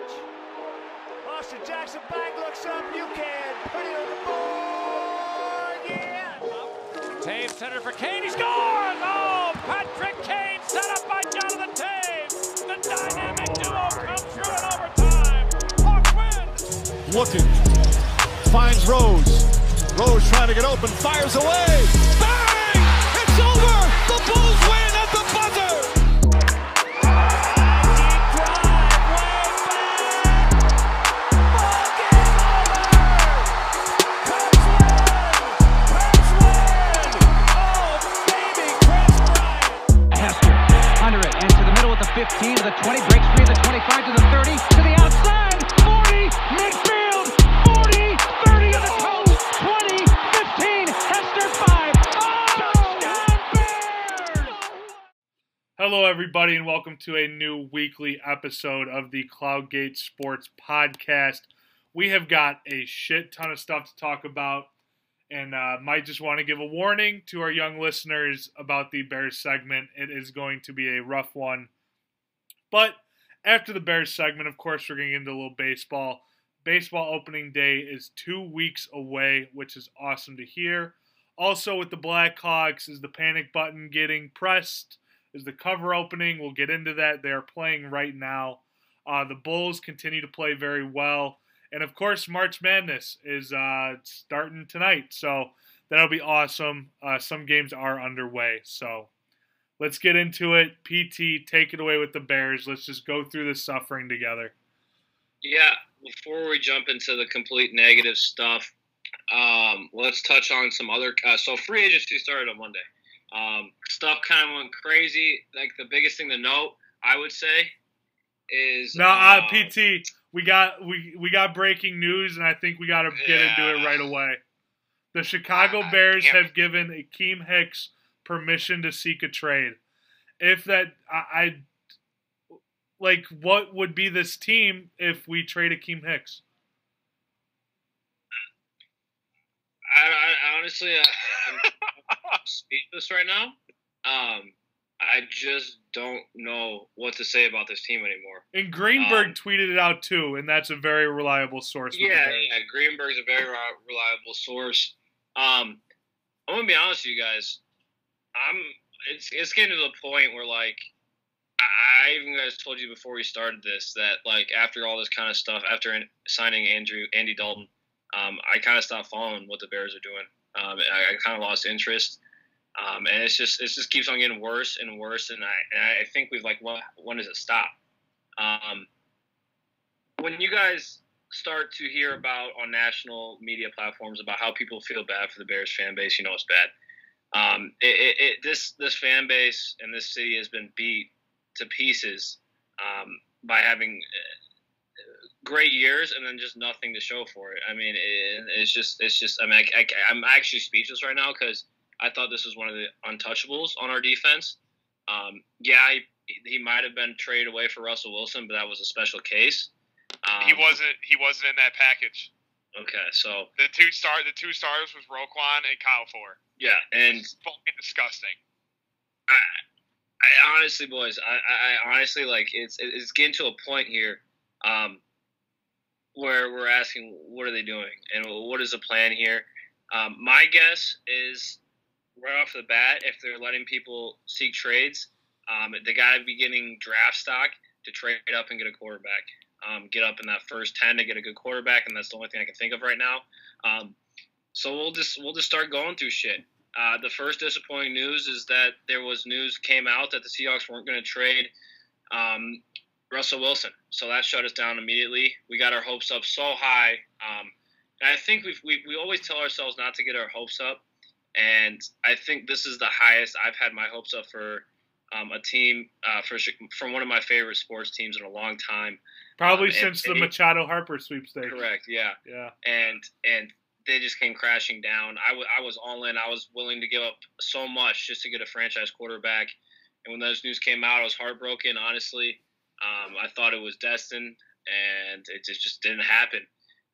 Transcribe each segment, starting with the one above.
pitch. Austin Jackson back looks up. You can put it on the board. Yeah. Toews center for Kane. He scores! Oh, Patrick Kane set up by Jonathan Toews. The dynamic duo comes through in overtime. Hawks win. looking, finds Rose. Rose trying to get open, fires away. Everybody, and welcome to a new weekly episode of the Cloudgate Sports Podcast. We have got a shit ton of stuff to talk about, and uh, might just want to give a warning to our young listeners about the Bears segment. It is going to be a rough one. But after the Bears segment, of course, we're going to get into a little baseball. Baseball opening day is two weeks away, which is awesome to hear. Also, with the Blackhawks, is the panic button getting pressed? Is the cover opening. We'll get into that. They are playing right now. Uh, the Bulls continue to play very well. And of course, March Madness is uh, starting tonight. So that'll be awesome. Uh, some games are underway. So let's get into it. PT, take it away with the Bears. Let's just go through this suffering together. Yeah, before we jump into the complete negative stuff, um, let's touch on some other. Uh, so, free agency started on Monday. Um, stuff kind of went crazy. Like the biggest thing to note, I would say, is Now, uh, uh, PT, we got we we got breaking news, and I think we got to get into it right away. The Chicago Bears have given Akiem Hicks permission to seek a trade. If that, I, I like, what would be this team if we trade Akiem Hicks? I, I honestly, I, I'm speechless right now. Um, I just don't know what to say about this team anymore. And Greenberg Um, tweeted it out too, and that's a very reliable source. Yeah, yeah. Greenberg's a very reliable source. Um, I'm gonna be honest with you guys. I'm. It's it's getting to the point where like I even guys told you before we started this that like after all this kind of stuff, after signing Andrew Andy Dalton, um, I kind of stopped following what the Bears are doing. Um, I, I kind of lost interest. Um, and it's just it just keeps on getting worse and worse, and I and I think we've like when, when does it stop? Um, when you guys start to hear about on national media platforms about how people feel bad for the Bears fan base, you know it's bad. Um, it, it, it, this this fan base and this city has been beat to pieces um, by having great years and then just nothing to show for it. I mean, it, it's just it's just I mean I, I, I'm actually speechless right now because I thought this was one of the untouchables on our defense. Um, yeah, he, he might have been traded away for Russell Wilson, but that was a special case. Um, he wasn't he wasn't in that package. Okay, so The two star the two stars was Roquan and Kyle Fuller. yeah, and It's fucking disgusting. I honestly, boys, I, I, I honestly like it's it's getting to a point here, um, where we're asking what are they doing and what is the plan here. Um, my guess is right off the bat, if they're letting people seek trades, um, they got to be getting draft stock to trade up and get a quarterback. Um, get up in that first ten to get a good quarterback, and that's the only thing I can think of right now. Um, so we'll just we'll just start going through shit. Uh, the first disappointing news is that there was news came out that the Seahawks weren't going to trade um, Russell Wilson, so that shut us down immediately. We got our hopes up so high, um, and I think we've, we we always tell ourselves not to get our hopes up, and I think this is the highest I've had my hopes up for um, a team uh, for from one of my favorite sports teams in a long time. Probably Um, and- since the and Machado Harper sweepstakes. Correct, yeah Yeah. and and they just came crashing down. I I was all in. I was willing to give up so much just to get a franchise quarterback. And when those news came out, I was heartbroken. Honestly, um, I thought it was destined, and it just, just didn't happen.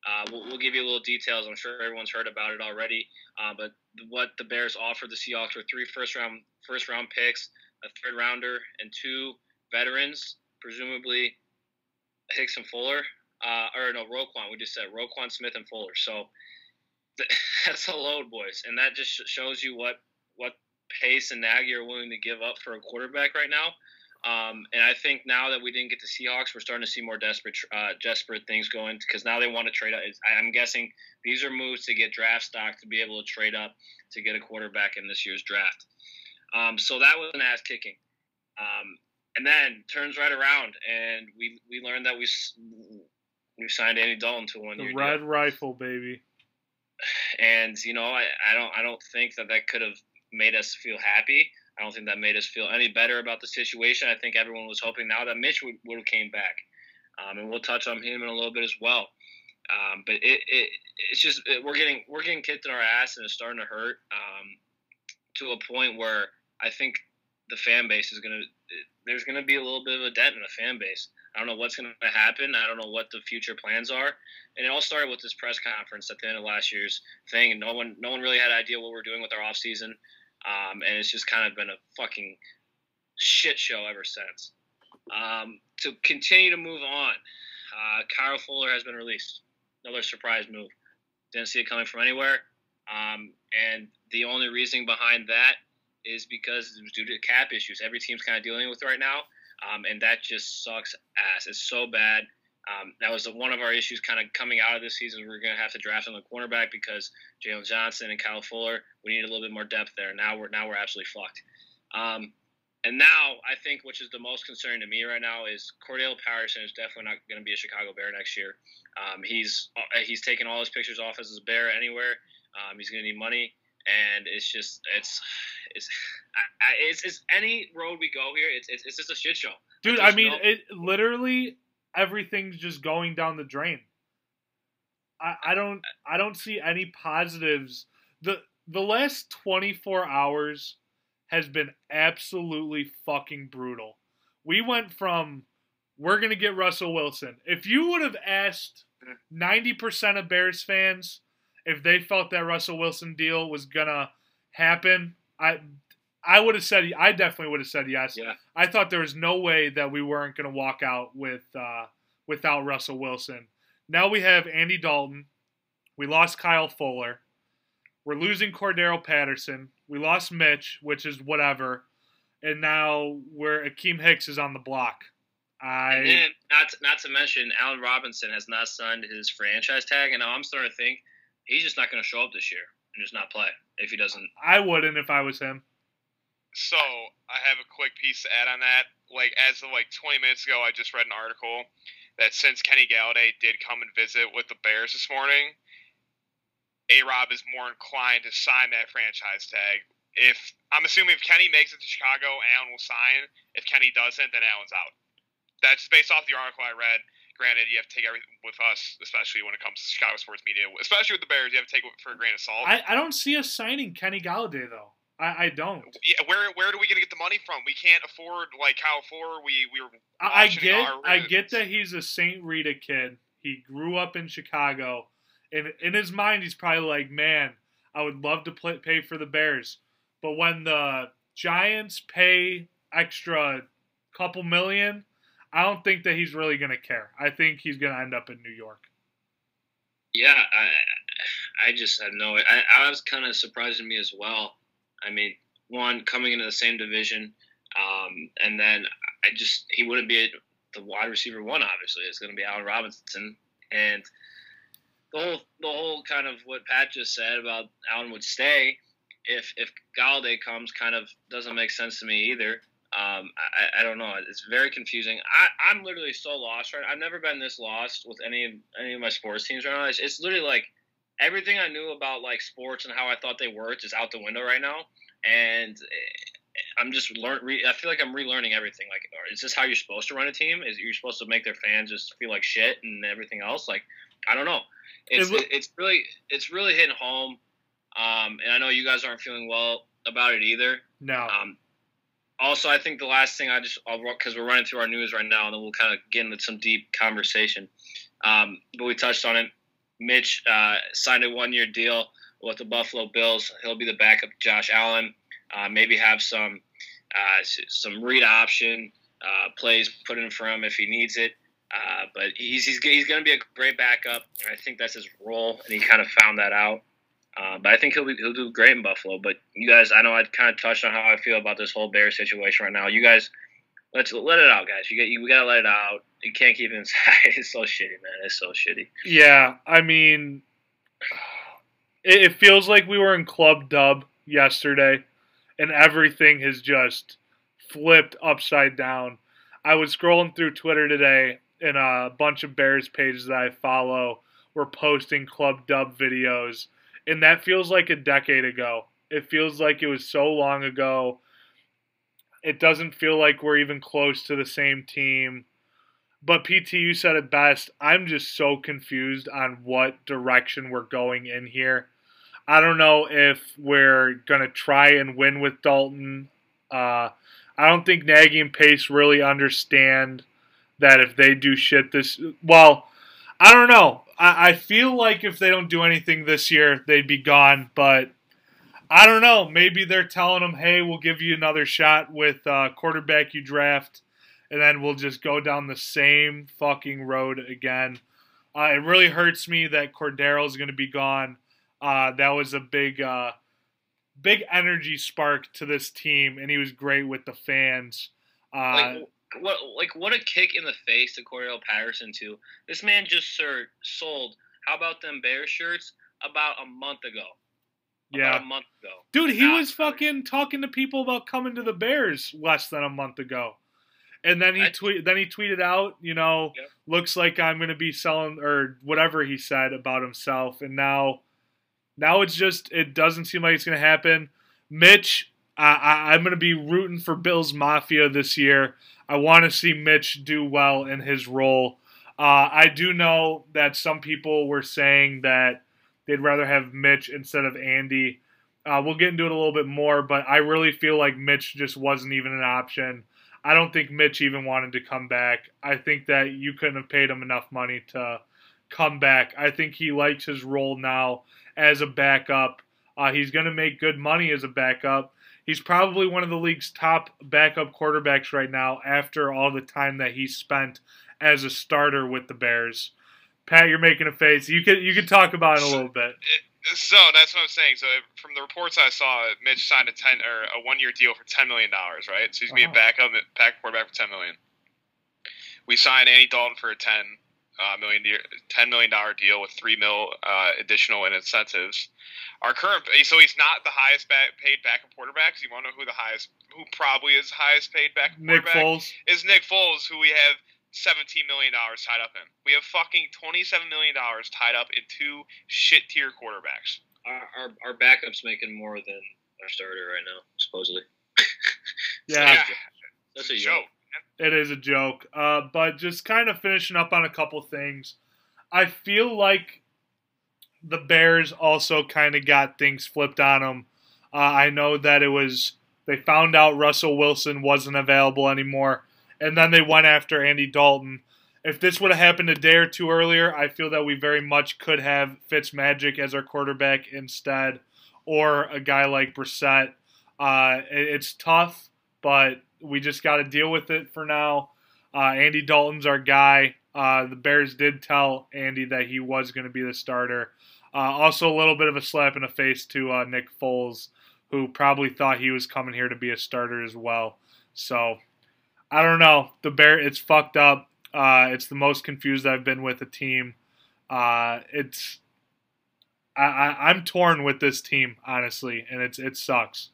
Uh, we'll, we'll give you a little details. I'm sure everyone's heard about it already. Uh, but what the Bears offered the Seahawks were three first round first round picks, a third rounder, and two veterans, presumably Hicks and Fuller, uh, or no Roquan. We just said Roquan Smith and Fuller. So th- that's a load, boys, and that just shows you what what Pace and Nagy are willing to give up for a quarterback right now. Um, and I think now that we didn't get the Seahawks, we're starting to see more desperate, uh, desperate things going because now they want to trade up. I'm guessing these are moves to get draft stock to be able to trade up to get a quarterback in this year's draft. Um, so that was an ass kicking. Um, and then turns right around, and we we learned that we we signed Andy Dalton to one The red deal. rifle, baby. and you know I, I don't I don't think that that could have made us feel happy. I don't think that made us feel any better about the situation. I think everyone was hoping now that Mitch would, would have came back, um, and we'll touch on him in a little bit as well. Um, but it, it it's just it, we're getting we're getting kicked in our ass, and it's starting to hurt um, to a point where I think the fan base is gonna there's gonna be a little bit of a dent in the fan base. I don't know what's gonna happen. I don't know what the future plans are, and it all started with this press conference at the end of last year's thing, and no one no one really had an idea what we're doing with our off season. Um, and it's just kind of been a fucking shit show ever since. Um, to continue to move on, uh, Kyle Fuller has been released. Another surprise move. Didn't see it coming from anywhere. Um, and the only reasoning behind that is because it was due to cap issues. Every team's kind of dealing with right now, um, and that just sucks ass. It's so bad. Um, that was one of our issues kind of coming out of this season. We are going to have to draft on the cornerback because Jaylon Johnson and Kyle Fuller, we need a little bit more depth there. Now we're now we're absolutely fucked. Um, and now I think, which is the most concerning to me right now, is Cordarrelle Patterson is definitely not going to be a Chicago Bear next year. Um, he's uh, he's taking all his pictures off as a Bear anywhere. Um, he's going to need money, and it's just it's it's I, I, it's, it's any road we go here. It's it's, it's just a shit show. Dude, I mean, no- it literally everything's just going down the drain. I, I don't I don't see any positives. The the last 24 hours has been absolutely fucking brutal. We went from we're going to get Russell Wilson. If you would have asked 90% of Bears fans if they felt that Russell Wilson deal was going to happen, I I would have said I definitely would have said yes. Yeah. I thought there was no way that we weren't going to walk out with uh, without Russell Wilson. Now we have Andy Dalton. We lost Kyle Fuller. We're losing Cordarrelle Patterson. We lost Mitch, which is whatever. And now we're Akiem Hicks is on the block. And I then, not to, not to mention, Allen Robinson has not signed his franchise tag, and now I'm starting to think he's just not going to show up this year and just not play if he doesn't. I wouldn't if I was him. So I have a quick piece to add on that. Like as of like 20 minutes ago, I just read an article that since Kenny Golladay did come and visit with the Bears this morning, A Rob is more inclined to sign that franchise tag. If I'm assuming if Kenny makes it to Chicago, Allen will sign. If Kenny doesn't, then Allen's out. That's based off the article I read. Granted, you have to take everything with us, especially when it comes to Chicago sports media, especially with the Bears. You have to take it for a grain of salt. I, I don't see us signing Kenny Golladay though. I, I don't. Yeah, where where are we gonna get the money from? We can't afford like Kyle for We we were. I, I get I get that he's a Saint Rita kid. He grew up in Chicago, and in his mind, he's probably like, "Man, I would love to play, pay for the Bears." But when the Giants pay extra couple million, I don't think that he's really gonna care. I think he's gonna end up in New York. Yeah, I I just had no. I, I was kind of surprising me as well. I mean, one coming into the same division, um, and then I just he wouldn't be the wide receiver one. Obviously, it's going to be Allen Robinson, and the whole the whole kind of what Pat just said about Allen would stay. If if Golladay comes, kind of doesn't make sense to me either. Um, I, I don't know. It's very confusing. I, I'm literally so lost right. I've never been this lost with any of any of my sports teams right now. It's, it's literally like everything I knew about like sports and how I thought they worked is out the window right now, and eh, I'm just learn. Re- I feel like I'm relearning everything. Like, is this how you're supposed to run a team? Is you're supposed to make their fans just feel like shit and everything else? Like, I don't know. It's It it's really it's really hitting home, um, and I know you guys aren't feeling well about it either. No, Um, also, I think the last thing I just because we're running through our news right now, and then we'll kind of get into some deep conversation. Um, but we touched on it. Mitch uh, signed a one-year deal with the Buffalo Bills. He'll be the backup to Josh Allen. Uh, maybe have some uh, some read option uh, plays put in for him if he needs it. Uh, but he's he's he's going to be a great backup, and I think that's his role, and he kind of found that out. Uh, but I think he'll be, he'll do great in Buffalo. But you guys, I know I kind of touched on how I feel about this whole Bear situation right now. You guys, let's let it out, guys. You get you we gotta let it out. You can't keep it inside. It's so shitty, man. It's so shitty. Yeah, I mean, it, it feels like we were in Club Dub yesterday, and everything has just flipped upside down. I was scrolling through Twitter today, and a bunch of Bears pages that I follow were posting Club Dub videos, and that feels like a decade ago. It feels like it was so long ago. It doesn't feel like we're even close to the same team. But PT, you said it best. I'm just so confused on what direction we're going in here. I don't know if we're gonna try and win with Dalton. Uh, I don't think Nagy and Pace really understand that if they do shit this, well, I don't know. I, I feel like if they don't do anything this year, they'd be gone. But I don't know. Maybe they're telling them, "Hey, we'll give you another shot with uh, quarterback you draft." and then we'll just go down the same fucking road again. Uh, it really hurts me that Cordarrelle is going to be gone. Uh, that was a big, uh, big energy spark to this team, and he was great with the fans. Uh, Like what like what a kick in the face to Cordarrelle Patterson too. This man just sold. How about them bear shirts about a month ago? Yeah, a month ago. dude, he was fucking talking to people about coming to the Bears less than a month ago. And then he I- tweet, then he tweeted out, you know, Yep. looks like I'm going to be selling or whatever he said about himself. And now, now it's just it doesn't seem like it's going to happen. Mitch, I, I, I'm going to be rooting for Bills Mafia this year. I want to see Mitch do well in his role. Uh, I do know that some people were saying that they'd rather have Mitch instead of Andy. Uh, we'll get into it a little bit more, but I really feel like Mitch just wasn't even an option. I don't think Mitch even wanted to come back. I think that you couldn't have paid him enough money to come back. I think he likes his role now as a backup. Uh, he's going to make good money as a backup. He's probably one of the league's top backup quarterbacks right now after all the time that he spent as a starter with the Bears. Pat, you're making a face. You could you could talk about it a little bit. So that's what I'm saying. So from the reports I saw, Mitch signed a ten or a one year deal for ten million dollars, right? So he's gonna be a backup back quarterback for ten million. We signed Andy Dalton for a ten uh, million year, ten million dollar deal with three mil uh, additional in incentives. Our current so he's not the highest back, paid backup quarterback. So you want to know who the highest, who probably is the highest paid backup Nick quarterback? Foles. is Nick Foles, who we have seventeen million dollars tied up in. We have fucking twenty-seven million dollars tied up in two shit tier quarterbacks. Our, our our backup's making more than our starter right now, supposedly. Yeah. That's a joke. joke. It is a joke. Uh, but just kind of finishing up on a couple things. I feel like the Bears also kind of got things flipped on them. Uh, I know that it was, they found out Russell Wilson wasn't available anymore, and then they went after Andy Dalton. If this would have happened a day or two earlier, I feel that we very much could have Fitzmagic as our quarterback instead, or a guy like Brissett. Uh, it's tough, but we just got to deal with it for now. Uh, Andy Dalton's our guy. Uh, the Bears did tell Andy that he was going to be the starter. Uh, also, a little bit of a slap in the face to uh, Nick Foles, who probably thought he was coming here to be a starter as well. So, I don't know. The Bear, it's fucked up. Uh, it's the most confused I've been with a team. Uh, it's, I, I, I'm torn with this team honestly, and it's it sucks.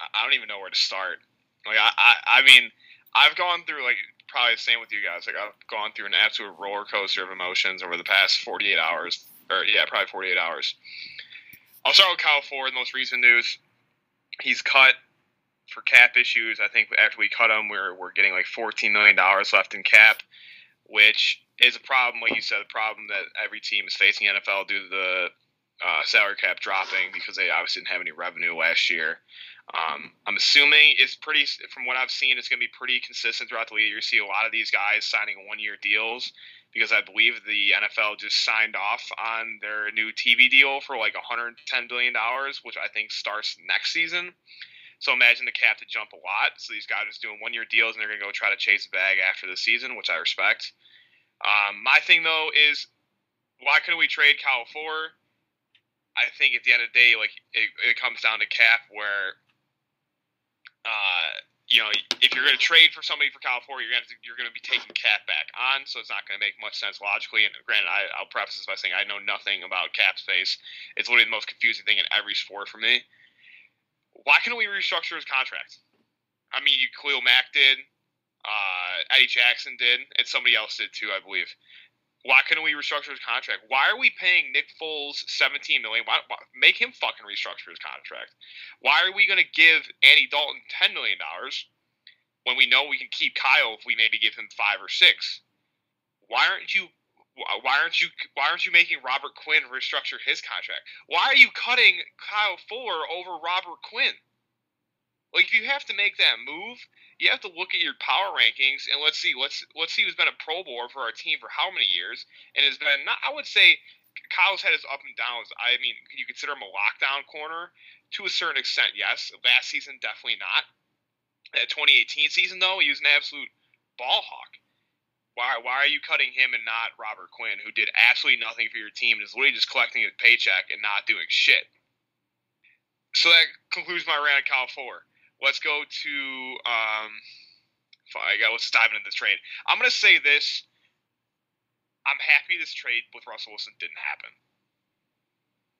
I- I don't even know where to start. Like I, I, I mean, I've gone through like probably the same with you guys. Like I've gone through an absolute roller coaster of emotions over the past 48 hours, or yeah, probably 48 hours. I'll start with Kyle Fuller. The Most recent news: he's cut for cap issues. I think after we cut him, we're we're getting like 14 million dollars left in cap, which is a problem. Like you said, a problem that every team is facing in NFL due to the uh, salary cap dropping because they obviously didn't have any revenue last year. Um, I'm assuming it's pretty, from what I've seen, it's going to be pretty consistent throughout the league. You see a lot of these guys signing one year deals because I believe the NFL just signed off on their new TV deal for like 110 billion dollars, which I think starts next season. So imagine the cap to jump a lot. So these guys are doing one year deals and they're going to go try to chase a bag after the season, which I respect. Um, my thing though is why couldn't we trade Kyle Fuller? I think at the end of the day, like it, it comes down to cap where, uh, you know, if you're going to trade for somebody for Kyle Fuller, you're going to you're going to be taking cap back on, so it's not going to make much sense logically. And granted, I, I'll preface this by saying I know nothing about cap space. It's literally the most confusing thing in every sport for me. Why couldn't we restructure his contract? I mean, Khalil Mack did, uh, Eddie Jackson did, and somebody else did too, I believe. Why couldn't we restructure his contract? Why are we paying Nick Foles seventeen million? Why, why make him fucking restructure his contract? Why are we going to give Andy Dalton ten million dollars when we know we can keep Kyle if we maybe give him five or six? Why aren't you? Why aren't you? Why aren't you making Robert Quinn restructure his contract? Why are you cutting Kyle Fuller over Robert Quinn? Like, if you have to make that move, you have to look at your power rankings and let's see, let's let's see who's been a Pro Bowler for our team for how many years, and has been not. I would say Kyle's had his up and downs. I mean, can you consider him a lockdown corner to a certain extent? Yes. Last season, definitely not. That 2018 season, though, he was an absolute ball hawk. Why, why are you cutting him and not Robert Quinn, who did absolutely nothing for your team and is literally just collecting his paycheck and not doing shit? So that concludes my rant on Kyle Fuller. Let's go to um, fine, let's dive into the trade. I'm gonna say this. I'm happy this trade with Russell Wilson didn't happen,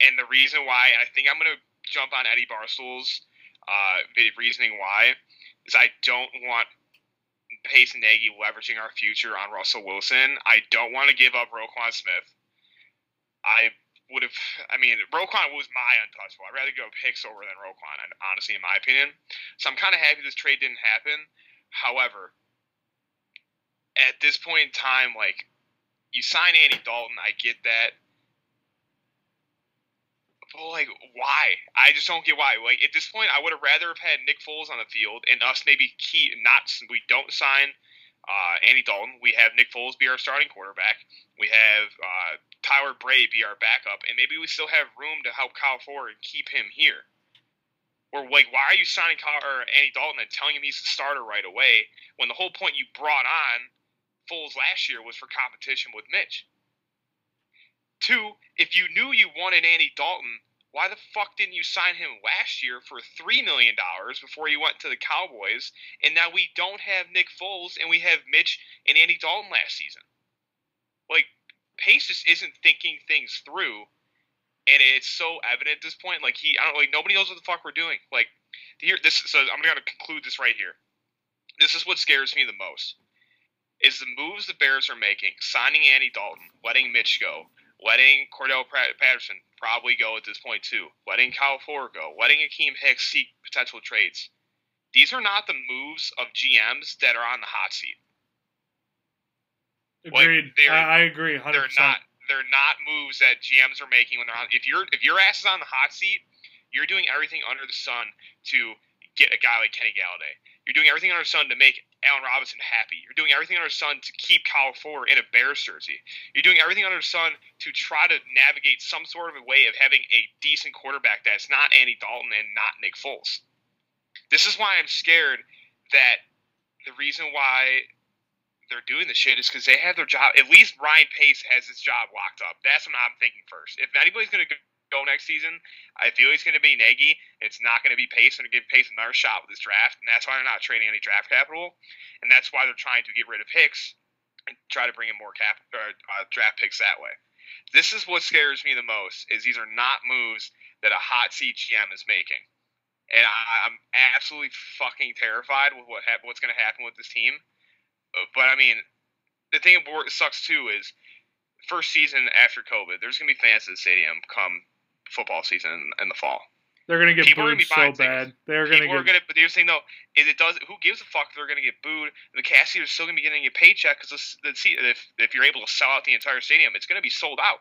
and the reason why, I think I'm gonna jump on Eddie Barstool's uh, reasoning why, is I don't want Pace Nagy leveraging our future on Russell Wilson. I don't want to give up Roquan Smith. I would have. I mean, Roquan was my untouchable. I'd rather go Hicks over than Roquan, honestly, in my opinion. So I'm kind of happy this trade didn't happen. However, at this point in time, like you sign Andy Dalton, I get that. But like, why? I just don't get why. Like at this point, I would have rather have had Nick Foles on the field and us maybe key not we don't sign uh, Andy Dalton. We have Nick Foles be our starting quarterback. We have uh, Tyler Bray be our backup, and maybe we still have room to help Kyle Fuller and keep him here. Or like, why are you signing Kyle or Andy Dalton and telling him he's the starter right away when the whole point you brought on Foles last year was for competition with Mitch? Two, if you knew you wanted Andy Dalton, why the fuck didn't you sign him last year for three million dollars before you went to the Cowboys? And now we don't have Nick Foles and we have Mitch and Andy Dalton last season. Like Pace just isn't thinking things through, and it's so evident at this point. Like he, I don't like nobody knows what the fuck we're doing. Like here, this. So I'm gonna conclude this right here. This is what scares me the most. Is the moves the Bears are making, signing Andy Dalton, letting Mitch go, letting Cordarrelle Patterson probably go at this point too, letting Kyle Fuller go, letting Akiem Hicks seek potential trades. These are not the moves of GMs that are on the hot seat. Agreed. Like I, I agree. 100%. They're not. They're not moves that GMs are making when they're on. If your if your ass is on the hot seat, you're doing everything under the sun to get a guy like Kenny Golladay. You're doing everything under the sun to make Allen Robinson happy. You're doing everything under the sun to keep Kyle Fuller in a Bears jersey. You're doing everything under the sun to try to navigate some sort of a way of having a decent quarterback that's not Andy Dalton and not Nick Foles. This is why I'm scared that the reason why they're doing this shit is because they have their job. At least Ryan Pace has his job locked up. That's what I'm thinking first. If anybody's going to go next season, I feel he's going to be Nagy. It's not going to be Pace. and give Pace another shot with this draft, and that's why they're not trading any draft capital, and that's why they're trying to get rid of Hicks and try to bring in more cap or, uh, draft picks that way. This is what scares me the most: is these are not moves that a hot seat GM is making, and I, am absolutely fucking terrified with what ha- what's going to happen with this team but I mean, the thing that sucks too is first season after COVID, there's gonna be fans at the stadium come football season in, the fall. They're gonna get People booed so tickets. bad. They're gonna get. Gonna, but you're saying though, is it does? Who gives a fuck if they're gonna get booed? The Cassie are still gonna be getting a paycheck because the. If if you're able to sell out the entire stadium, it's gonna be sold out.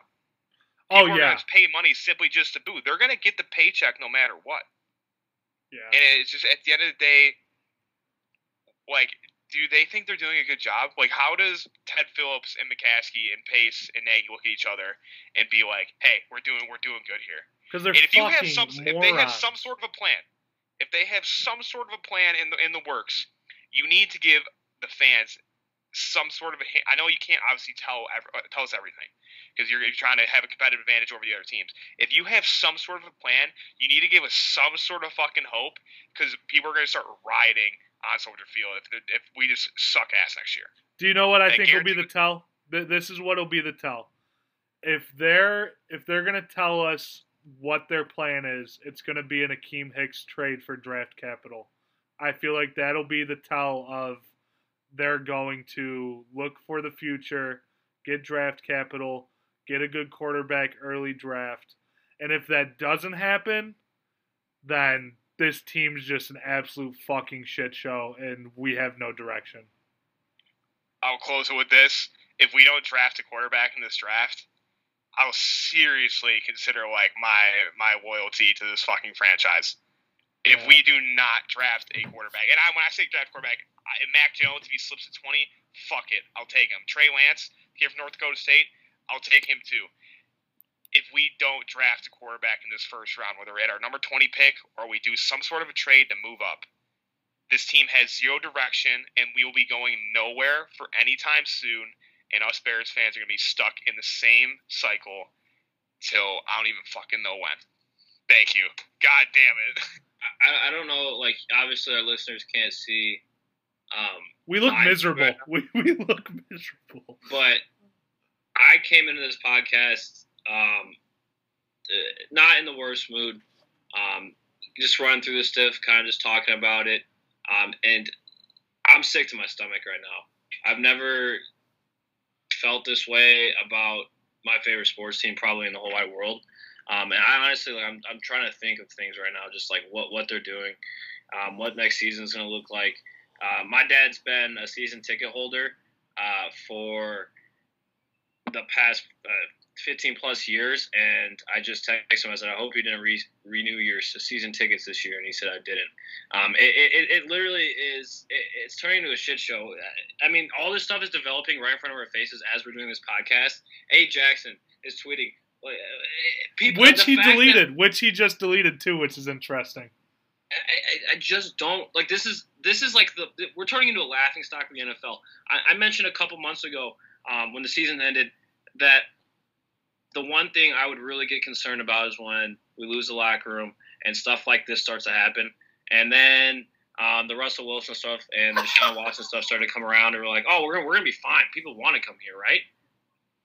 Oh, People oh yeah. pay money simply just to boo. They're gonna get the paycheck no matter what. Yeah. And it's just at the end of the day, like do they think they're doing a good job? Like, how does Ted Phillips and McCaskey and Pace and Nagy look at each other and be like, "Hey, we're doing we're doing good here"? Because they're and if you have some, morons. if they have some sort of a plan, if they have some sort of a plan in the in the works, you need to give the fans some sort of a hint. I know you can't obviously tell uh, tell us everything because you're, you're trying to have a competitive advantage over the other teams. If you have some sort of a plan, you need to give us some sort of fucking hope because people are going to start rioting on Soldier Field if if we just suck ass next year. Do you know what I, I think will be the tell? This is what will be the tell. If they're if they're gonna tell us what their plan is, it's gonna be an Akiem Hicks trade for draft capital. I feel like that'll be the tell of they're going to look for the future, get draft capital, get a good quarterback early draft, and if that doesn't happen, then this team's just an absolute fucking shit show, and we have no direction. I'll close it with this: if we don't draft a quarterback in this draft, I'll seriously consider like my my loyalty to this fucking franchise. If Yeah. we do not draft a quarterback, and I, when I say draft quarterback, I, Mac Jones, if he slips to twenty, fuck it, I'll take him. Trey Lance, here from North Dakota State, I'll take him too. If we don't draft a quarterback in this first round, whether we're at our number twenty pick or we do some sort of a trade to move up, this team has zero direction, and we will be going nowhere for any time soon. And us Bears fans are gonna be stuck in the same cycle till I don't even fucking know when. Thank you. God damn it. I, I don't know. Like, obviously, our listeners can't see, um, We look I- miserable. We, we look miserable. but I came into this podcast um, uh, not in the worst mood. Um, just running through the stuff, kind of just talking about it, um, and I'm sick to my stomach right now. I've never felt this way about my favorite sports team, probably in the whole wide world. Um, and I honestly, like, I'm, I'm trying to think of things right now, just like what, what they're doing, um, what next season is going to look like. Uh, my dad's been a season ticket holder uh, for the past uh, 15 plus years, and I just texted him. I said, "I hope you didn't re- renew your season tickets this year," and he said, "I didn't." Um, it, it, it literally is. It, it's turning into a shit show. I mean, all this stuff is developing right in front of our faces as we're doing this podcast. A Jackson is tweeting. uh, People, Which he fact that- deleted, which he just deleted too, which is interesting. I, I, I just don't like this is this is like the we're turning into a laughing stock of the NFL. I, I mentioned a couple months ago um, when the season ended that the one thing I would really get concerned about is when we lose the locker room and stuff like this starts to happen, and then um, the Russell Wilson stuff and the Deshaun Watson stuff started to come around, and we're like, oh, we're gonna, we're gonna be fine. People want to come here, right?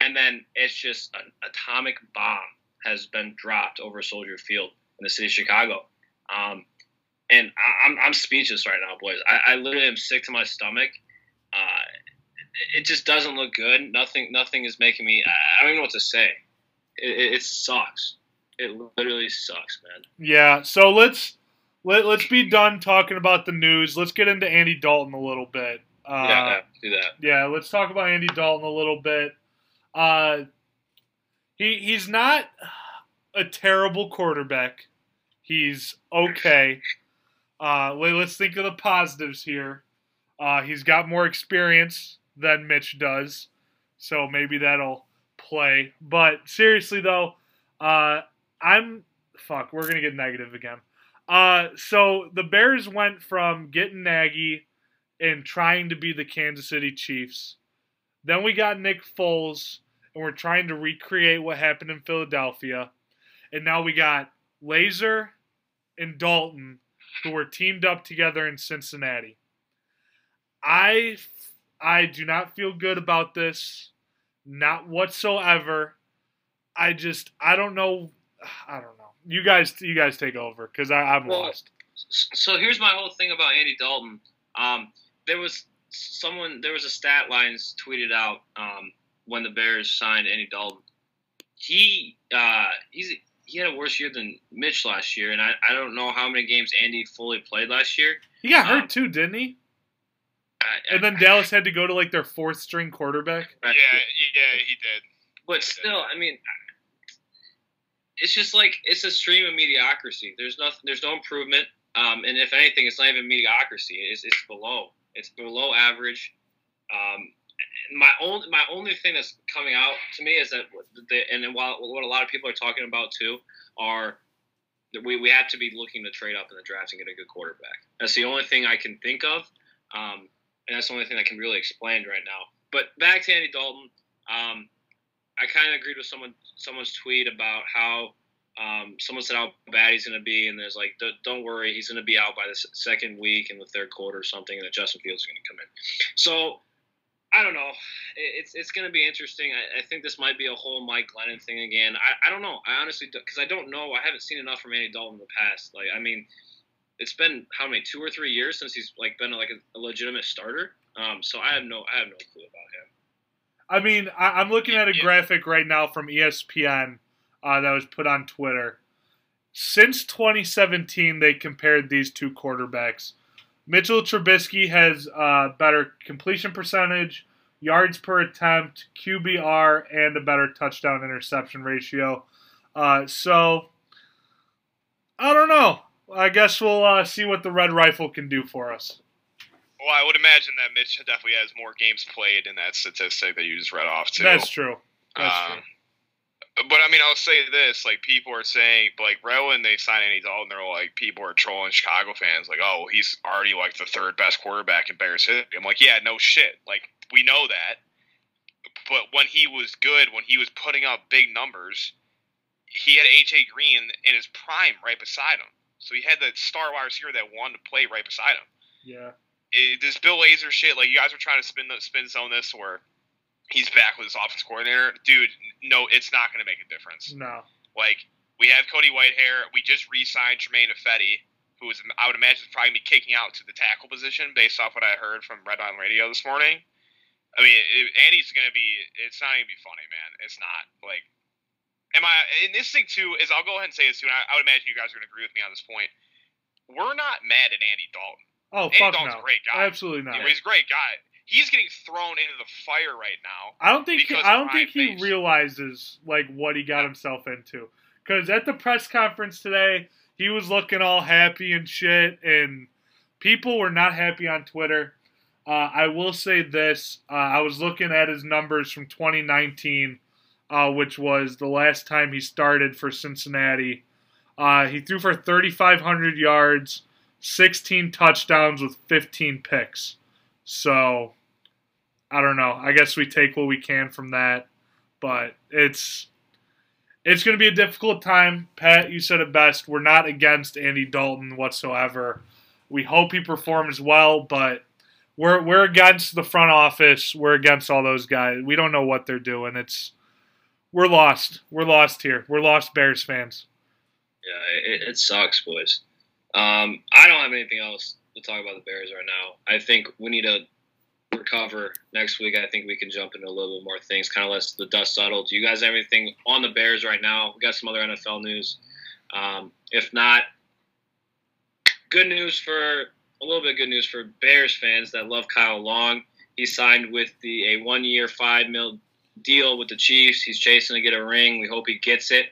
And then it's just an atomic bomb has been dropped over Soldier Field in the city of Chicago. Um, and I, I'm, I'm speechless right now, boys. I, I literally am sick to my stomach. Uh, it just doesn't look good. Nothing, nothing is making me. I don't even know what to say. It, it, sucks. It literally sucks, man. Yeah, so let's let, let's be done talking about the news. Let's get into Andy Dalton a little bit. Uh, yeah, do that. Yeah, let's talk about Andy Dalton a little bit. Uh, he he's not a terrible quarterback. He's okay. Uh, let, us think of the positives here. Uh, he's got more experience than Mitch does, so maybe that'll play. But seriously though, uh, I'm fuck. We're gonna get negative again. Uh, so the Bears went from getting Nagy and trying to be the Kansas City Chiefs. Then we got Nick Foles, and we're trying to recreate what happened in Philadelphia. And now we got Lazor and Dalton, who were teamed up together in Cincinnati. I I do not feel good about this, not whatsoever. I just I don't know. I don't know. You guys, you guys take over because I'm Well, lost. So here's my whole thing about Andy Dalton. Um, there was someone, there was a stat lines tweeted out um, when the Bears signed Andy Dalton. He uh, he's he had a worse year than Mitch last year, and I, I don't know how many games Andy fully played last year. He got hurt um, too, didn't he? I, And then Dallas had to go to like their fourth string quarterback. Yeah, yeah, he did. But still, I mean, it's just like it's a stream of mediocrity. There's nothing. There's no improvement. Um, and if anything, it's not even mediocrity. It's, it's below. It's below average. Um, my only my only thing that's coming out to me is that the and then while what a lot of people are talking about too are we, we have to be looking to trade up in the draft and get a good quarterback. That's the only thing I can think of, um, and that's the only thing I can really explain right now. But back to Andy Dalton, um, I kind of agreed with someone someone's tweet about how um, someone said how bad he's going to be, and there's like, don't worry, he's going to be out by the second week in the third quarter or something, and that Justin Fields is going to come in. So I don't know. It's it's going to be interesting. I, I, think this might be a whole Mike Glennon thing again. I, I don't know. I honestly because I don't know. I haven't seen enough from Andy Dalton in the past. Like I mean, it's been how many two or three years since he's like been like a, a legitimate starter. Um, so I have no I have no clue about him. I mean, I, am looking at a graphic right now from ESPN uh, that was put on Twitter. Since 2017, they compared these two quarterbacks. Mitchell Trubisky has uh, better completion percentage, yards per attempt, QBR, and a better touchdown interception ratio. Uh, so, I don't know. I guess we'll uh, see what the Red Rifle can do for us. Well, I would imagine that Mitch definitely has more games played in that statistic that you just read off too. That's true. That's um, true. But I mean, I'll say this: like people are saying, like right when they sign Andy Dalton, they're like people are trolling Chicago fans, like, "Oh, he's already like the third best quarterback in Bears history." I'm like, "Yeah, no shit. Like we know that." But when he was good, when he was putting up big numbers, he had AJ Green in his prime right beside him. So he had the star wide receiver that wanted to play right beside him. Yeah. It, this Bill Lazor shit, like you guys were trying to spin the spin zone this where he's back with his offense coordinator. Dude, no, it's not going to make a difference. No. Like, we have Cody Whitehair. We just re signed Germain Ifedi, who is, I would imagine, is probably be kicking out to the tackle position based off what I heard from Red on Radio this morning. I mean, it, Andy's going to be, it's not going to be funny, man. It's not. Like, am I, and this thing, too, is I'll go ahead and say this, too, and I, I would imagine you guys are going to agree with me on this point. We're not mad at Andy Dalton. Oh, Andy fuck Dalton's no. a great guy. Absolutely not. He's a great guy he's getting thrown into the fire right now. I don't think he, I don't think he Pace. realizes like what he got himself into. Because at the press conference today, he was looking all happy and shit, and people were not happy on Twitter. Uh, I will say this: uh, I was looking at his numbers from 2019, uh, which was the last time he started for Cincinnati. Uh, he threw for 3,500 yards, 16 touchdowns with 15 picks. So I don't know. I guess we take what we can from that, but it's it's going to be a difficult time. Pat, you said it best. We're not against Andy Dalton whatsoever. We hope he performs well, but we're we're against the front office. We're against all those guys. We don't know what they're doing. It's we're lost. We're lost here. We're lost Bears fans. Yeah, it, it sucks, boys. Um, I don't have anything else to talk about the Bears right now. I think we need to recover next week. I think we can jump into a little bit more things, kind of less the dust settled. Do you guys have anything on the Bears right now? We got some other NFL news. Um, if not, good news for a little bit of good news for Bears fans that love Kyle Long. He signed with the a one year five mil deal with the Chiefs. He's chasing to get a ring. We hope he gets it.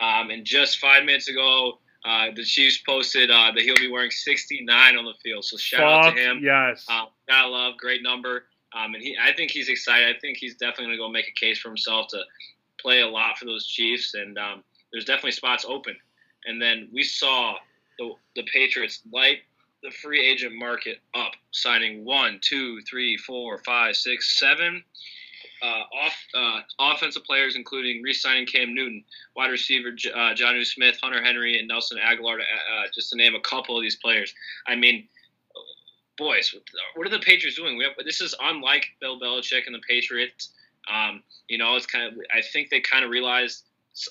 Um, and just five minutes ago, uh, the Chiefs posted uh, that he'll be wearing 69 on the field. So shout Fuck out to him. Yes. Uh, gotta love, great number. Um, and he, I think he's excited. I think he's definitely gonna go make a case for himself to play a lot for those Chiefs. And um, there's definitely spots open. And then we saw the, the Patriots light the free agent market up, signing one, two, three, four, five, six, seven off uh, offensive players, including re-signing Cam Newton, wide receiver uh, Jonnu Smith, Hunter Henry, and Nelson Agholor, to, uh, just to name a couple of these players. I mean, boys, what are the Patriots doing? We have, this is unlike Bill Belichick and the Patriots. Um, you know, it's kind of. I think they kind of realized.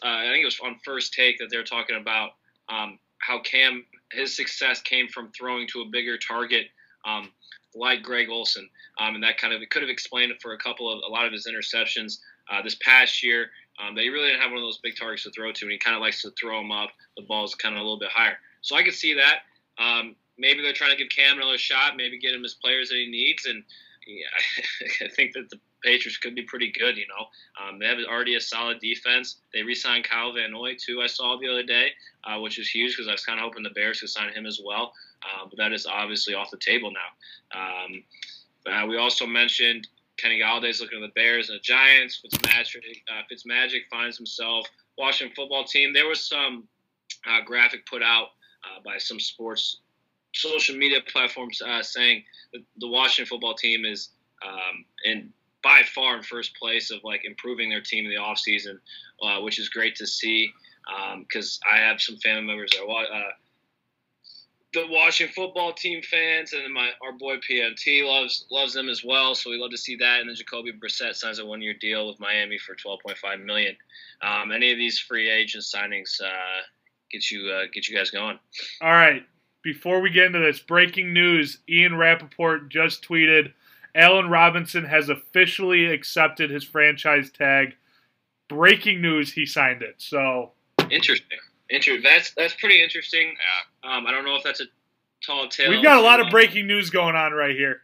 Uh, I think it was on first take that they're talking about um, how Cam his success came from throwing to a bigger target. Um, like Greg Olsen, um, and that kind of it could have explained it for a couple of a lot of his interceptions uh, this past year. Um, that he really didn't have one of those big targets to throw to, and he kind of likes to throw them up. The ball's kind of a little bit higher, so I could see that. Um, maybe they're trying to give Cam another shot, maybe get him his players that he needs, and yeah, I think that the Patriots could be pretty good. You know, um, they have already a solid defense. They re-signed Kyle Van Noy too. I saw the other day, uh, which is huge because I was kind of hoping the Bears could sign him as well. Uh, but that is obviously off the table now. Um, uh, we also mentioned Kenny Golladay's looking at the Bears and the Giants. Fitzmagic, uh, Fitzmagic finds himself Washington football team. There was some uh, graphic put out uh, by some sports social media platforms uh, saying the Washington football team is um, in by far in first place of like improving their team in the offseason, uh, which is great to see because um, I have some family members that uh, the Washington football team fans, and my our boy PMT loves loves them as well. So we love to see that. And then Jacoby Brissett signs a one year deal with Miami for twelve point five million. Um, any of these free agent signings uh, get you uh, get you guys going? All right. Before we get into this, breaking news: Ian Rapoport just tweeted, Allen Robinson has officially accepted his franchise tag. Breaking news: He signed it. So interesting. Interesting. That's that's pretty interesting. Yeah. Um, I don't know if that's a tall tale. We've got a lot of breaking news going on right here.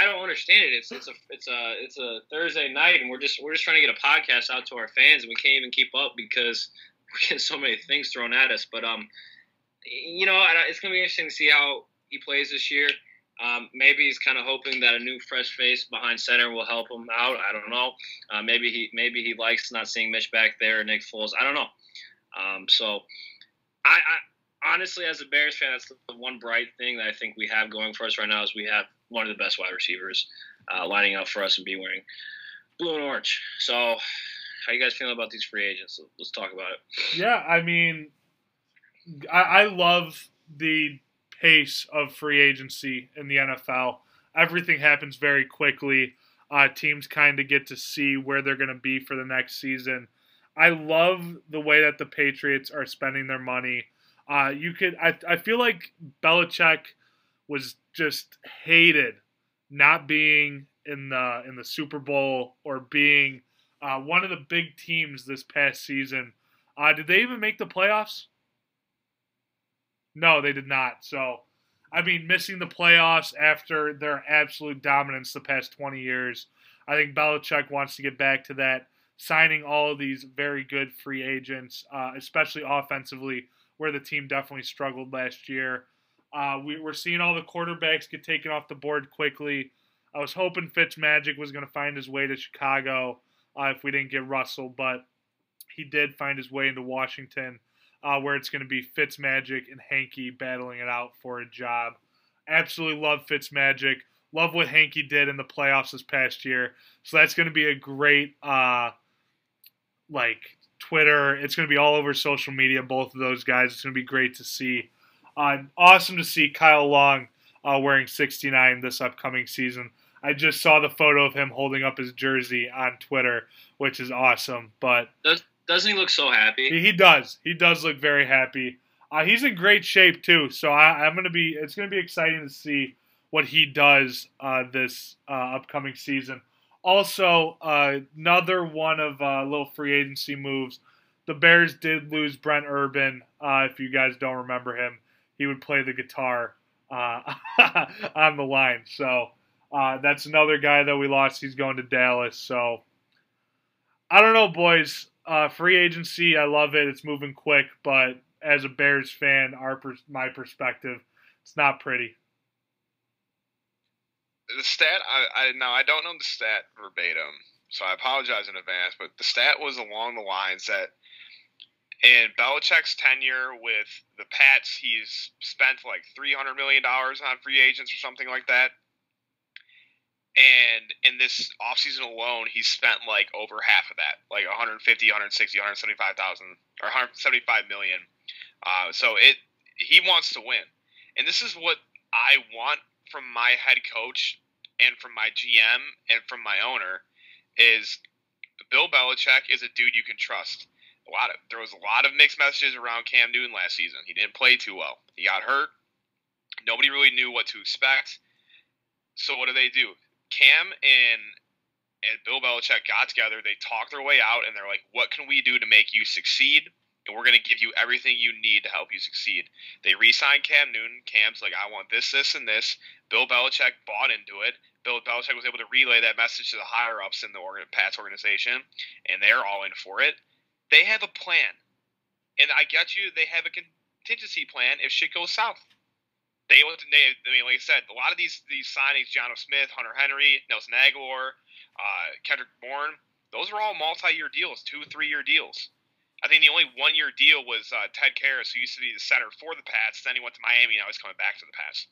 I don't understand it. It's it's a it's a it's a Thursday night, and we're just we're just trying to get a podcast out to our fans, and we can't even keep up because we're getting so many things thrown at us. But um, you know, it's gonna be interesting to see how he plays this year. Um, maybe he's kind of hoping that a new fresh face behind center will help him out. I don't know. Uh, maybe he maybe he likes not seeing Mitch back there, Nick Foles. I don't know. Um, so, I, I, honestly, as a Bears fan, that's the one bright thing that I think we have going for us right now is we have one of the best wide receivers uh, lining up for us and be wearing blue and orange. So, how you guys feeling about these free agents? Let's talk about it. Yeah, I mean, I, I love the pace of free agency in the NFL. Everything happens very quickly. Uh, teams kind of get to see where they're going to be for the next season. I love the way that the Patriots are spending their money. Uh, you could, I, I feel like Belichick was just hated not being in the in the Super Bowl or being uh, one of the big teams this past season. Uh, did they even make the playoffs? No, they did not. So, I mean, missing the playoffs after their absolute dominance the past 20 years, I think Belichick wants to get back to that signing all of these very good free agents, uh, especially offensively, where the team definitely struggled last year. Uh, we, are seeing all the quarterbacks get taken off the board quickly. I was hoping Fitzmagic was going to find his way to Chicago uh, if we didn't get Russell, but he did find his way into Washington, uh, where it's going to be Fitzmagic and Heinicke battling it out for a job. Absolutely love Fitzmagic. Love what Heinicke did in the playoffs this past year. So that's going to be a great uh, like Twitter. It's going to be all over social media. Both of those guys. It's going to be great to see. Uh, awesome to see Kyle Long uh, wearing 69 this upcoming season. I just saw the photo of him holding up his jersey on Twitter, which is awesome. But doesn't he look so happy? He, does. He does look very happy. Uh, he's in great shape too. So I, am to be. It's to be exciting to see what he does uh, this uh, upcoming season. Also, uh, another one of uh, little free agency moves. The Bears did lose Brent Urban. Uh, if you guys don't remember him, he would play the guitar on the line. So that's another guy that we lost. He's going to Dallas. So I don't know, boys. Uh, free agency, I love it. It's moving quick, but as a Bears fan, our my perspective, it's not pretty the stat I, I now I don't know the stat verbatim, so I apologize in advance. But the stat was along the lines that in Belichick's tenure with the Pats, he's spent like three hundred million dollars on free agents or something like that. And in this offseason alone, he spent like over half of that, like 150, 160, 175,000 or 175 million. Uh, so it he wants to win, and this is what I want from my head coach and from my GM and from my owner is Bill Belichick is a dude you can trust. A lot of there was a lot of mixed messages around Cam Newton last season. He didn't play too well. He got hurt. Nobody really knew what to expect. So what do they do? Cam and and Bill Belichick got together. They talked their way out, and they're like, "What can we do to make you succeed?" and we're going to give you everything you need to help you succeed. They re-signed Cam Newton. Cam's like, I want this, this, and this. Bill Belichick bought into it. Bill Belichick was able to relay that message to the higher ups in the Pats organization, and they're all in for it. They have a plan, and I get you. They have a contingency plan if shit goes south. They, they I mean, like I said, a lot of these these signings, Jonnu Smith, Hunter Henry, Nelson Agholor, uh, Kendrick Bourne, those are all multi-year deals, two, three-year deals. I think the only one year deal was uh, Ted Karras, who used to be the center for the Pats. Then he went to Miami, and now he's coming back to the Pats.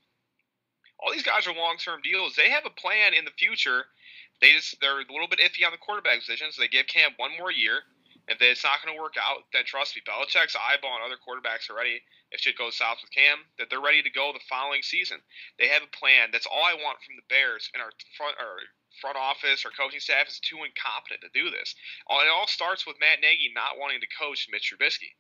All these guys are long term deals. They have a plan in the future. They just they're a little bit iffy on the quarterback position, so they give Cam one more year. If it's not going to work out, then trust me, Belichick's eyeballing other quarterbacks already. If shit goes south with Cam, that they're ready to go the following season. They have a plan. That's all I want from the Bears and our front or front office our coaching staff is too incompetent to do this. It all starts with Matt Nagy not wanting to coach Mitch Trubisky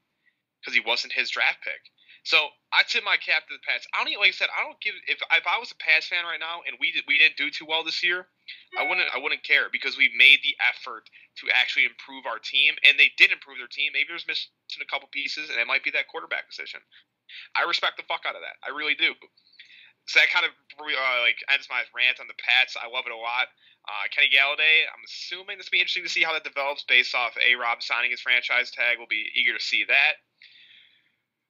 because he wasn't his draft pick. So I tip my cap to the Pats. I don't even, like I said, I don't give if if I was a Pats fan right now and we did, we didn't do too well this year, I wouldn't I wouldn't care because we made the effort to actually improve our team and they did improve their team. Maybe there's missing a couple pieces and it might be that quarterback position. I respect the fuck out of that. I really do. So that kind of uh, like ends my rant on the Pats. I love it a lot. Uh, Kenny Golladay, I'm assuming this will be interesting to see how that develops based off A. Rob signing his franchise tag. We'll be eager to see that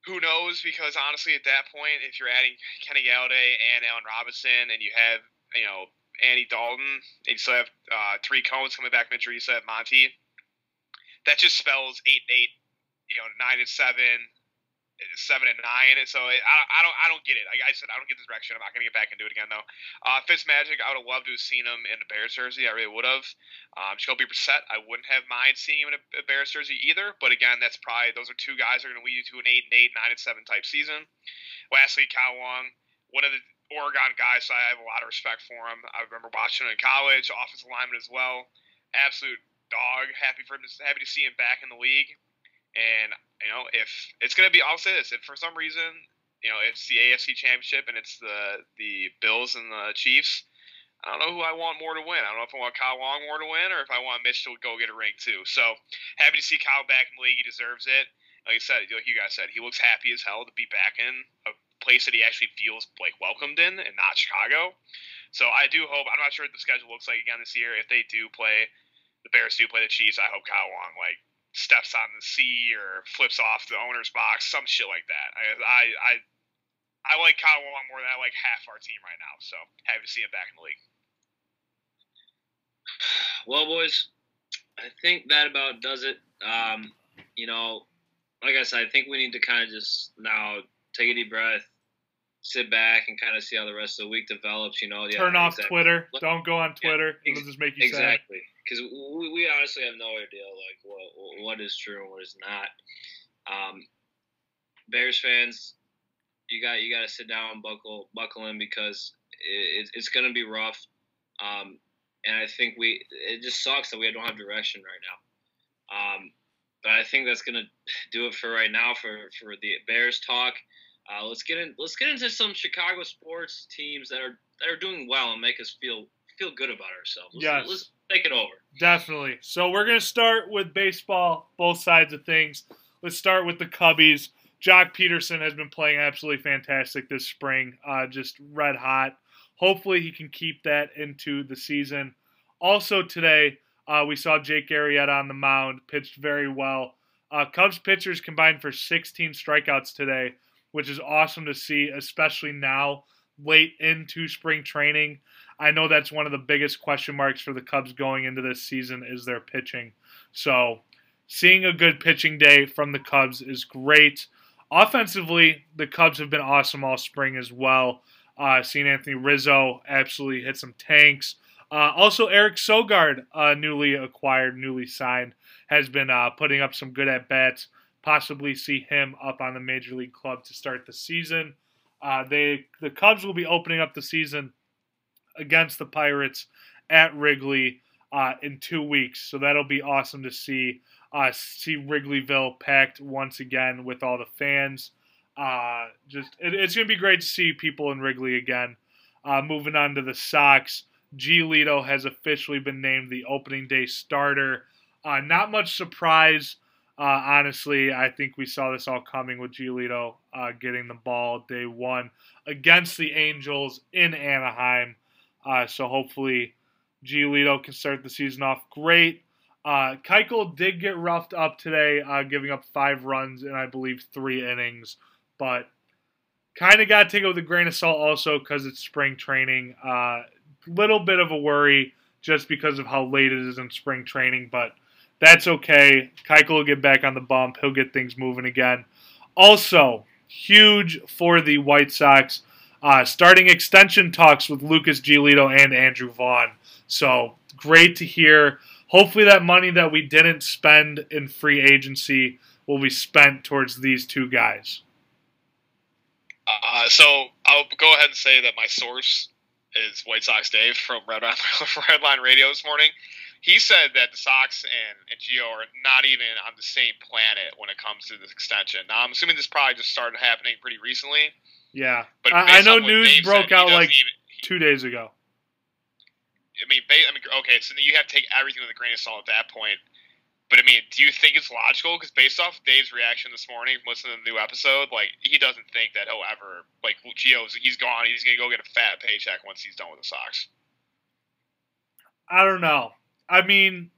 who knows? Because honestly, at that point, if you're adding Kenny Golladay and Allen Robinson, and you have you know Andy Dalton, and you still have uh, three cones coming back mid You still have Monty. That just spells eight and eight, you know, nine and seven, seven and nine. So it, I, I don't I don't get it. Like I said, I don't get the direction. I'm not gonna get back and do it again though. Uh, Fitzmagic, I would have loved to have seen him in a Bears jersey. I really would have. Um, Jacoby Brissett, I wouldn't have mind seeing him in a, a Bears jersey either. But again, that's probably those are two guys that are gonna lead you to an eight and eight, nine and seven type season. Lastly, Kyle Long, one of the Oregon guys, so I have a lot of respect for him. I remember watching him in college, offensive lineman as well. Absolute dog. Happy for him. Happy to see him back in the league. And you know, if it's going to be, I'll say this: if for some reason, you know, it's the AFC Championship and it's the the Bills and the Chiefs, I don't know who I want more to win. I don't know if I want Kyle Long more to win or if I want Mitch to go get a ring too. So happy to see Kyle back in the league. He deserves it. Like I said, like you guys said, he looks happy as hell to be back in a place that he actually feels like welcomed in and not Chicago. So I do hope. I'm not sure what the schedule looks like again this year. If they do play, the Bears do play the Chiefs. I hope Kyle Long like steps on the sea or flips off the owner's box, some shit like that. I I I, I like Kyle Long more than I like half our team right now. So happy to see him back in the league. Well, boys, I think that about does it. Um, you know, like I said, I think we need to kind of just now take a deep breath, sit back, and kind of see how the rest of the week develops. You know, yeah, turn off exactly. Twitter. Don't go on Twitter. Yeah, ex- It'll just make you exactly. Because we, we honestly have no idea like what what is true and what is not. Um, Bears fans, you got you got to sit down and buckle buckle in because it, it's going to be rough. Um, and I think we it just sucks that we don't have direction right now. Um, but I think that's going to do it for right now for for the Bears talk. Uh, let's get in. Let's get into some Chicago sports teams that are that are doing well and make us feel feel good about ourselves. Let's, yes. let's take it over. Definitely. So we're going to start with baseball, both sides of things. Let's start with the Cubbies. Joc Pederson has been playing absolutely fantastic this spring, uh, just red hot. Hopefully, he can keep that into the season. Also, today, uh, we saw Jake Arrieta on the mound, pitched very well. Uh, Cubs pitchers combined for 16 strikeouts today, which is awesome to see, especially now, late into spring training. I know that's one of the biggest question marks for the Cubs going into this season is their pitching. So, seeing a good pitching day from the Cubs is great. Offensively, the Cubs have been awesome all spring as well. Uh, seeing Anthony Rizzo absolutely hit some tanks. Uh, also, Eric Sogard, uh, newly acquired, newly signed, has been uh, putting up some good at bats. Possibly see him up on the major league club to start the season. Uh, they the Cubs will be opening up the season against the Pirates at Wrigley uh, in two weeks. So that'll be awesome to see. Uh, see Wrigleyville packed once again with all the fans. Uh, just it, it's gonna be great to see people in Wrigley again. Uh, moving on to the Sox, Giolito has officially been named the opening day starter. Uh, not much surprise, uh, honestly. I think we saw this all coming with Giolito uh, getting the ball day one against the Angels in Anaheim. Uh, so hopefully Giolito can start the season off great. Uh, Keuchel did get roughed up today, uh, giving up five runs in, I believe, three innings. But kind of got to take it with a grain of salt also because it's spring training. Uh, little bit of a worry just because of how late it is in spring training. But That's okay. Keuchel will get back on the bump. He'll get things moving again. Also, huge for the White Sox. Uh, starting extension talks with Lucas Giolito and Andrew Vaughn. So great to hear. Hopefully, that money that we didn't spend in free agency will be spent towards these two guys. Uh, so I'll go ahead and say that my source is White Sox Dave from Redline, Redline Radio this morning. He said that the Sox and, and Gio are not even on the same planet when it comes to this extension. Now, I'm assuming this probably just started happening pretty recently. Yeah, But I, I know news Dave broke said, out like even- he- two days ago. I mean, I mean, okay, so then you have to take everything with a grain of salt at that point. But I mean, do you think it's logical? Because based off Dave's reaction this morning, listening to the new episode, like he doesn't think that he'll ever like Gio's. He's gone. He's gonna go get a fat paycheck once he's done with the Sox. I don't know. I mean,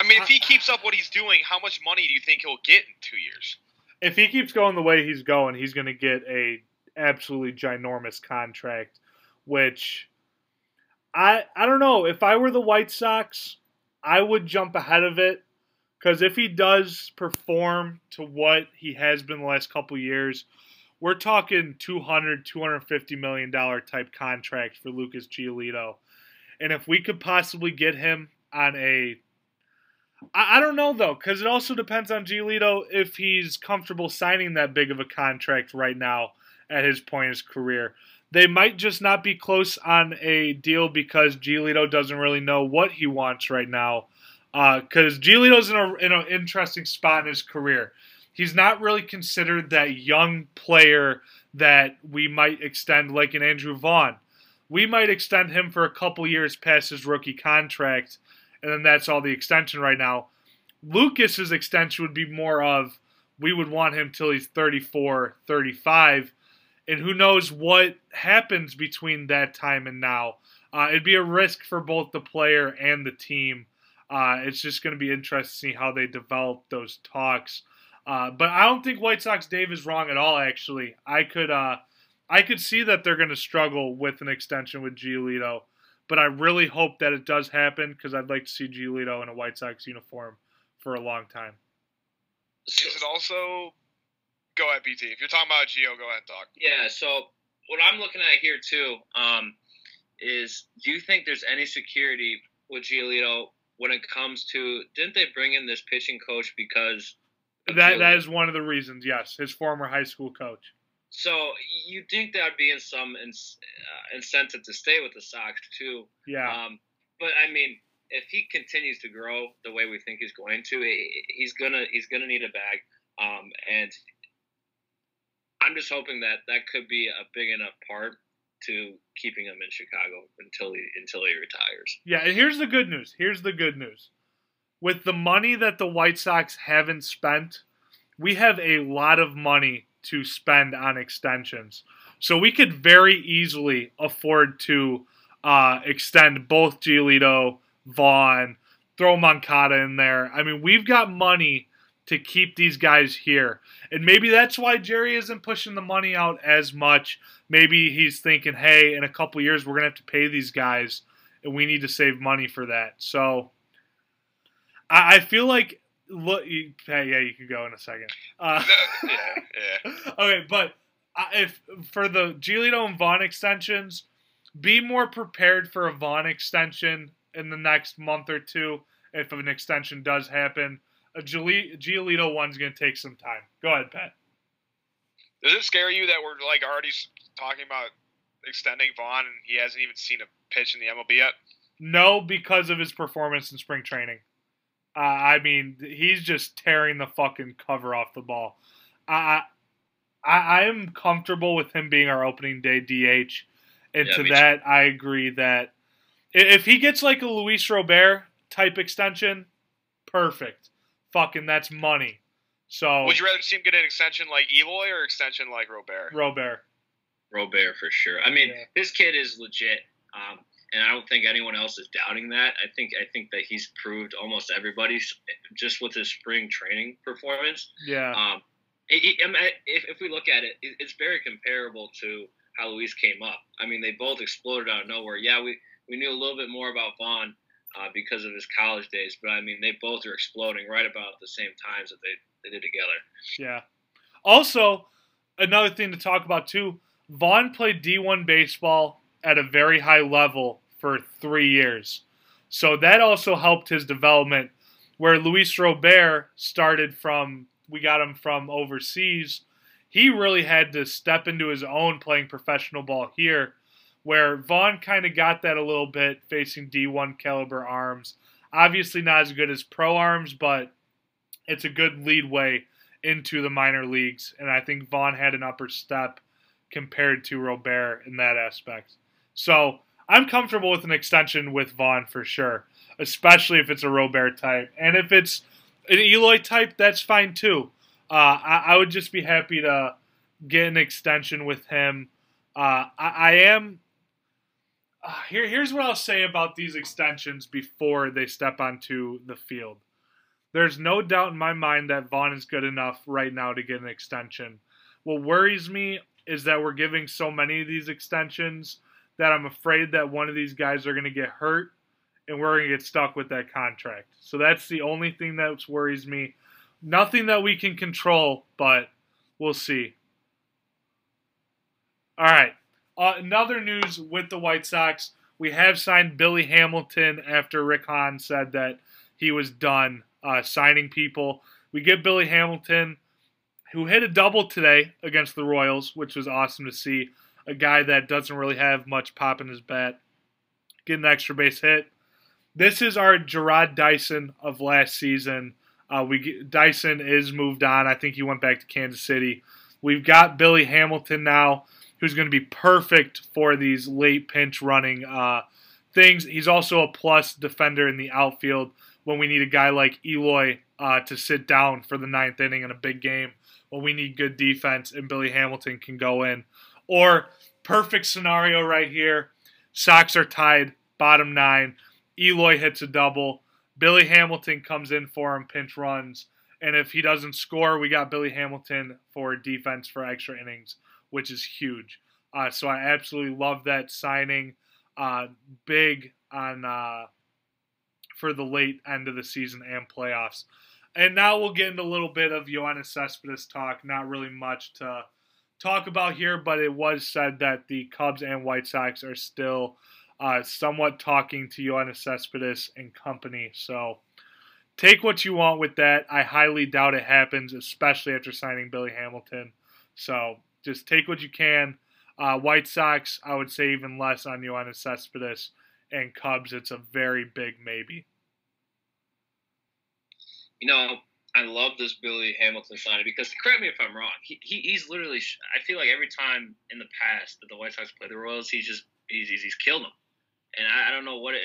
I mean, if he keeps up what he's doing, how much money do you think he'll get in two years? if he keeps going the way he's going, he's going to get a absolutely ginormous contract. Which I I don't know. If I were the White Sox, I would jump ahead of it because if he does perform to what he has been the last couple years, we're talking 200 250 million dollar type contract for Lucas Giolito. And if we could possibly get him on a I, I don't know though, because it also depends on Giolito if he's comfortable signing that big of a contract right now at his point in his career. They might just not be close on a deal because Giolito doesn't really know what he wants right now. Uh, because Giolito's in a in an interesting spot in his career. He's not really considered that young player that we might extend like an Andrew Vaughn. We might extend him for a couple years past his rookie contract, and then that's all the extension right now. Lucas's extension would be more of we would want him till he's 34, 35, and who knows what happens between that time and now. Uh, it'd be a risk for both the player and the team. Uh, it's just going to be interesting to see how they develop those talks. Uh, but I don't think White Sox Dave is wrong at all. Actually, I could uh, I could see that they're going to struggle with an extension with Giolito, but I really hope that it does happen because I'd like to see Giolito in a White Sox uniform for a long time. Is it also? Go ahead, BT. If you're talking about Gio, go ahead and talk. Yeah. So what I'm looking at here too um, is, do you think there's any security with Giolito when it comes to? Didn't they bring in this pitching coach because? of That that Giolito? is one of the reasons. Yes, his former high school coach. So you think that would be in some ins- uh, incentive to stay with the Sox too? Yeah, Um, but I mean, if he continues to grow the way we think he's going to, he's gonna he's gonna need a bag. Um, and I'm just hoping that that could be a big enough part to keeping him in Chicago until he until he retires. yeah. And here's the good news. Here's the good news. With the money that the White Sox haven't spent, we have a lot of money to spend on extensions. So we could very easily afford to uh, extend both Giolito, Vaughn, throw Moncada in there. I mean, we've got money to keep these guys here. And maybe that's why Jerry isn't pushing the money out as much. Maybe he's thinking, hey, in a couple years, we're going to have to pay these guys, and we need to save money for that. So I, I feel like. Look, you, hey, yeah, you can go in a second. Uh, yeah, yeah. okay, but if for the Giolito and Vaughn extensions, be more prepared for a Vaughn extension in the next month or two. If an extension does happen, a Gioli- Giolito one's going to take some time. Go ahead, Pat. Does it scare you that we're like already talking about extending Vaughn and he hasn't even seen a pitch in the MLB yet? No, because of his performance in spring training. Uh, I mean, he's just tearing the fucking cover off the ball. I, I, I am comfortable with him being our opening day DH, and Yeah, to me too. that, I agree that if he gets like a Luis Robert type extension, perfect. Fucking, that's money. So Would you rather see him get an extension like Eloy or extension like Robert? Robert, Robert for sure. I mean, Yeah. this kid is legit, um, and I don't think anyone else is doubting that. I think I think that he's proved almost everybody's just with his spring training performance. yeah, Um, he- he- I mean, if, if we look at it, it- it's very comparable to how Luis came up. I mean, they both exploded out of nowhere. Yeah, we, we knew a little bit more about Vaughn uh, because of his college days. But I mean, they both are exploding right about the same times that they, they did together. Yeah. Also, another thing to talk about too Vaughn played D1 baseball at a very high level for three years. So that also helped his development. Where Luis Robert started from, we got him from overseas. He really had to step into his own playing professional ball here, where Vaughn kind of got that a little bit facing D1 caliber arms. Obviously, not as good as pro arms, but it's a good lead way into the minor leagues. And I think Vaughn had an upper step compared to Robert in that aspect. So I'm comfortable with an extension with Vaughn for sure, especially if it's a Robert type. And if it's an Eloy type, that's fine too. Uh, I, I, would just be happy to get an extension with him. Uh, I, I, am. Uh, here, here's what I'll say about these extensions before they step onto the field. There's no doubt in my mind that Vaughn is good enough right now to get an extension. What worries me is that we're giving so many of these extensions that I'm afraid that one of these guys are going to get hurt and we're going to get stuck with that contract. So that's the only thing that worries me. Nothing that we can control, but we'll see. All right. Uh, another news with the White Sox. We have signed Billy Hamilton after Rick Hahn said that he was done uh, signing people. We get Billy Hamilton, who hit a double today against the Royals, which was awesome to see. A guy that doesn't really have much pop in his bat, get an extra base hit. This is our Jarrod Dyson of last season. Uh, we Dyson is moved on. I think he went back to Kansas City. We've got Billy Hamilton now, who's going to be perfect for these late pinch running uh, things. He's also a plus defender in the outfield when we need a guy like Eloy uh, to sit down for the ninth inning in a big game. When we need good defense and Billy Hamilton can go in. Or perfect scenario right here. Sox are tied, bottom nine. Eloy hits a double. Billy Hamilton comes in for him, pinch runs. And if he doesn't score, we got Billy Hamilton for defense for extra innings, which is huge. Uh, so I absolutely love that signing. Uh, big on uh, for the late end of the season and playoffs. And now we'll get into a little bit of Yoenis Cespedes talk. Not really much to talk about here, but it was said that the Cubs and White Sox are still uh, somewhat talking to Yoenis Cespedes and company. So take what you want with that. I highly doubt it happens, especially after signing Billy Hamilton. So just take what you can. Uh, White Sox, I would say even less on Yoenis Cespedes. And Cubs, it's a very big maybe you know, I love this Billy Hamilton signing because correct me if I'm wrong. He, he he's literally. I feel like every time in the past that the White Sox play the Royals, he's just he's he's, he's killed them. And I, I don't know what it,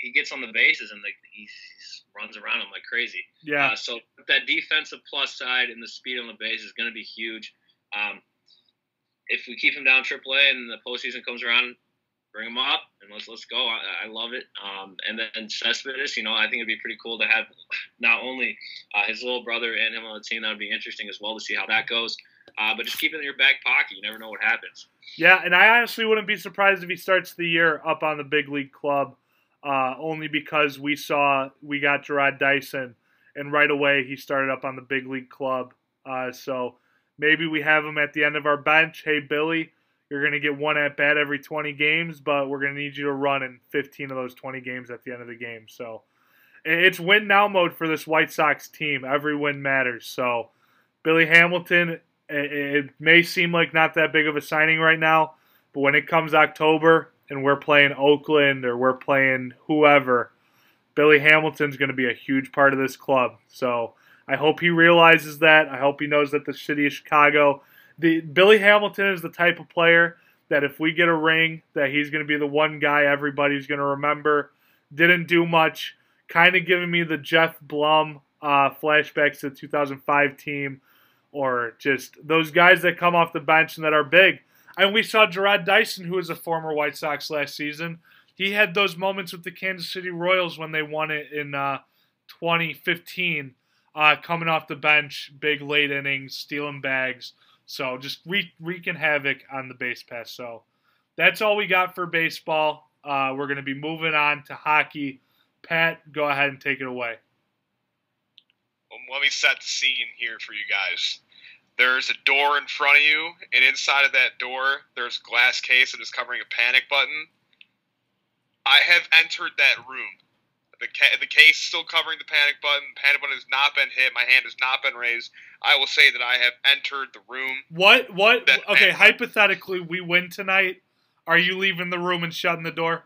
he gets on the bases and like he runs around them like crazy. Yeah. Uh, so that defensive plus side and the speed on the base is going to be huge. Um, if we keep him down AAA and the postseason comes around, bring him up and let's let's go. I, I love it. Um, and then Cespedes, you know, I think it'd be pretty cool to have not only uh, his little brother and him on the team. That would be interesting as well to see how that goes. Uh, but just keep it in your back pocket. You never know what happens. Yeah, and I honestly wouldn't be surprised if he starts the year up on the big league club, uh, only because we saw we got Jarrod Dyson, and right away he started up on the big league club. Uh, so maybe we have him at the end of our bench. Hey, Billy you're going to get one at bat every 20 games, but we're going to need you to run in 15 of those 20 games at the end of the game. So it's win now mode for this White Sox team. Every win matters. So Billy Hamilton, it may seem like not that big of a signing right now, but when it comes October and we're playing Oakland or we're playing whoever, Billy Hamilton's going to be a huge part of this club. So I hope he realizes that. I hope he knows that the city of Chicago the Billy Hamilton is the type of player that if we get a ring, that he's going to be the one guy everybody's going to remember. Didn't do much, kind of giving me the Geoff Blum uh, flashbacks to the 2005 team, or just those guys that come off the bench and that are big. And we saw Jarrod Dyson, who was a former White Sox last season. He had those moments with the Kansas City Royals when they won it in uh, 2015, uh, coming off the bench, big late innings, stealing bags. So just wreak, wreaking havoc on the base pass. So that's all we got for baseball. Uh, we're going to be moving on to hockey Pat, go ahead and take it away. Well, let me set the scene here for you guys. There's a door in front of you, and inside of that door, there's a glass case that is covering a panic button. I have entered that room. The, ca- the case is still covering the panic button. The panic button has not been hit. My hand has not been raised. I will say that I have entered the room. What? What? Okay, hypothetically, we win tonight. Are you leaving the room and shutting the door?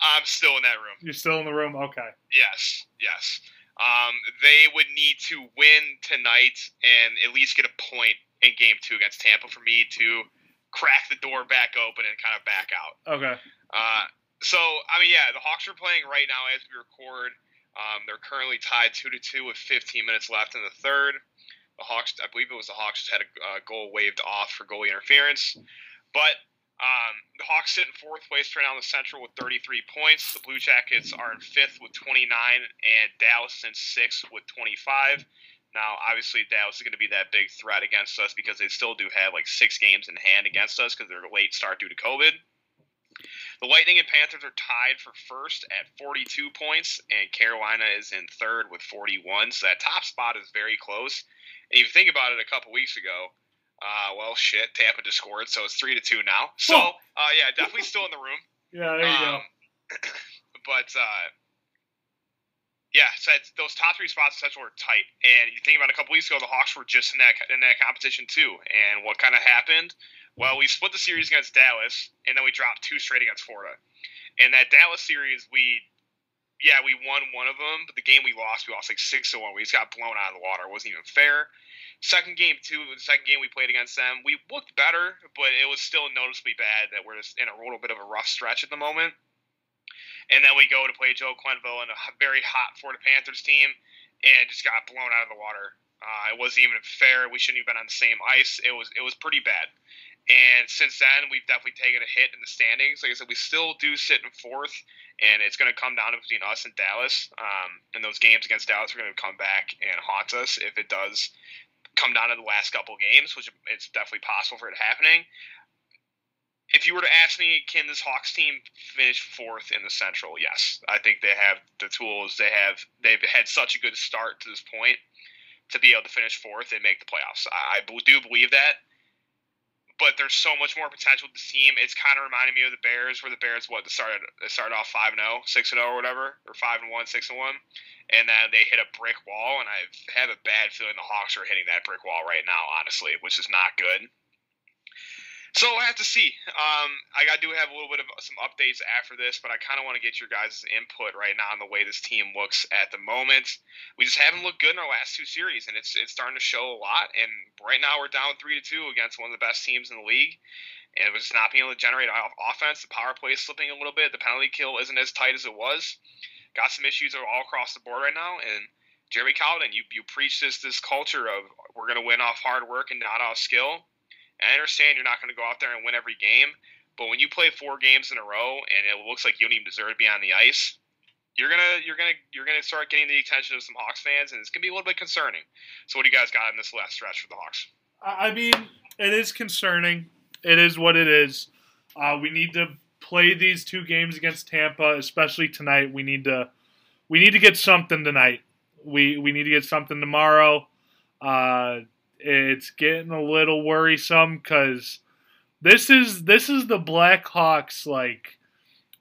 I'm still in that room. You're still in the room. Okay. Yes, yes. Um, they would need to win tonight and at least get a point in game two against Tampa for me to crack the door back open and kind of back out. Okay. Uh, so, I mean, yeah, the Hawks are playing right now as we record. Um, they're currently tied two to two with 15 minutes left in the third. The Hawks, I believe it was the Hawks, just had a uh, goal waved off for goalie interference. But um, the Hawks sit in fourth place right now in the Central with 33 points. The Blue Jackets are in fifth with 29, and Dallas in sixth with 25. Now, obviously, Dallas is going to be that big threat against us because they still do have like six games in hand against us because they're late start due to COVID. The Lightning and Panthers are tied for first at 42 points, and Carolina is in third with 41. So that top spot is very close. And if you think about it, a couple weeks ago, uh, well, shit, Tampa just scored, so it's three to two now. So, uh, yeah, definitely still in the room. Yeah, there you go. Um, but uh, yeah, so it's, those top three spots essentially were tight. And you think about it, a couple weeks ago, the Hawks were just in that in that competition too. And what kind of happened? Well, we split the series against Dallas, and then we dropped two straight against Florida. And that Dallas series, we yeah, we won one of them, but the game we lost, we lost like six to one. We just got blown out of the water. It wasn't even fair. Second game too, the second game we played against them, we looked better, but it was still noticeably bad that we're just in a little bit of a rough stretch at the moment. And then we go to play Joe Quenneville and a very hot Florida Panthers team, and just got blown out of the water. Uh, it wasn't even fair. We shouldn't have been on the same ice. It was it was pretty bad. And since then, we've definitely taken a hit in the standings. Like I said, we still do sit in fourth, and it's going to come down to between us and Dallas. Um, and those games against Dallas are going to come back and haunt us if it does come down to the last couple games, which it's definitely possible for it happening. If you were to ask me, can this Hawks team finish fourth in the Central? Yes, I think they have the tools. They have they've had such a good start to this point to be able to finish fourth and make the playoffs. I do believe that but there's so much more potential with this team. It's kind of reminding me of the Bears, where the Bears what they started they started off five and 0, 6 and 0 or whatever, or five and one, six and one, and then they hit a brick wall. And I have a bad feeling the Hawks are hitting that brick wall right now, honestly, which is not good. So I have to see. Um, I got do have a little bit of some updates after this, but I kind of want to get your guys' input right now on the way this team looks at the moment. We just haven't looked good in our last two series, and it's it's starting to show a lot. And right now we're down three to two against one of the best teams in the league, and we're just not being able to generate off- offense. The power play is slipping a little bit. The penalty kill isn't as tight as it was. Got some issues all across the board right now, and Jeremy Colliton, you you preach this this culture of we're going to win off hard work and not off skill. I understand you're not going to go out there and win every game, but when you play four games in a row and it looks like you don't even deserve to be on the ice, you're gonna you're gonna you're gonna start getting the attention of some Hawks fans, and it's gonna be a little bit concerning. So, what do you guys got in this last stretch for the Hawks? I I mean, it is concerning. It is what it is. Uh, we need to play these two games against Tampa, especially tonight. We need to we need to get something tonight. We we need to get something tomorrow. Uh, it's getting a little worrisome because this is this is the Blackhawks like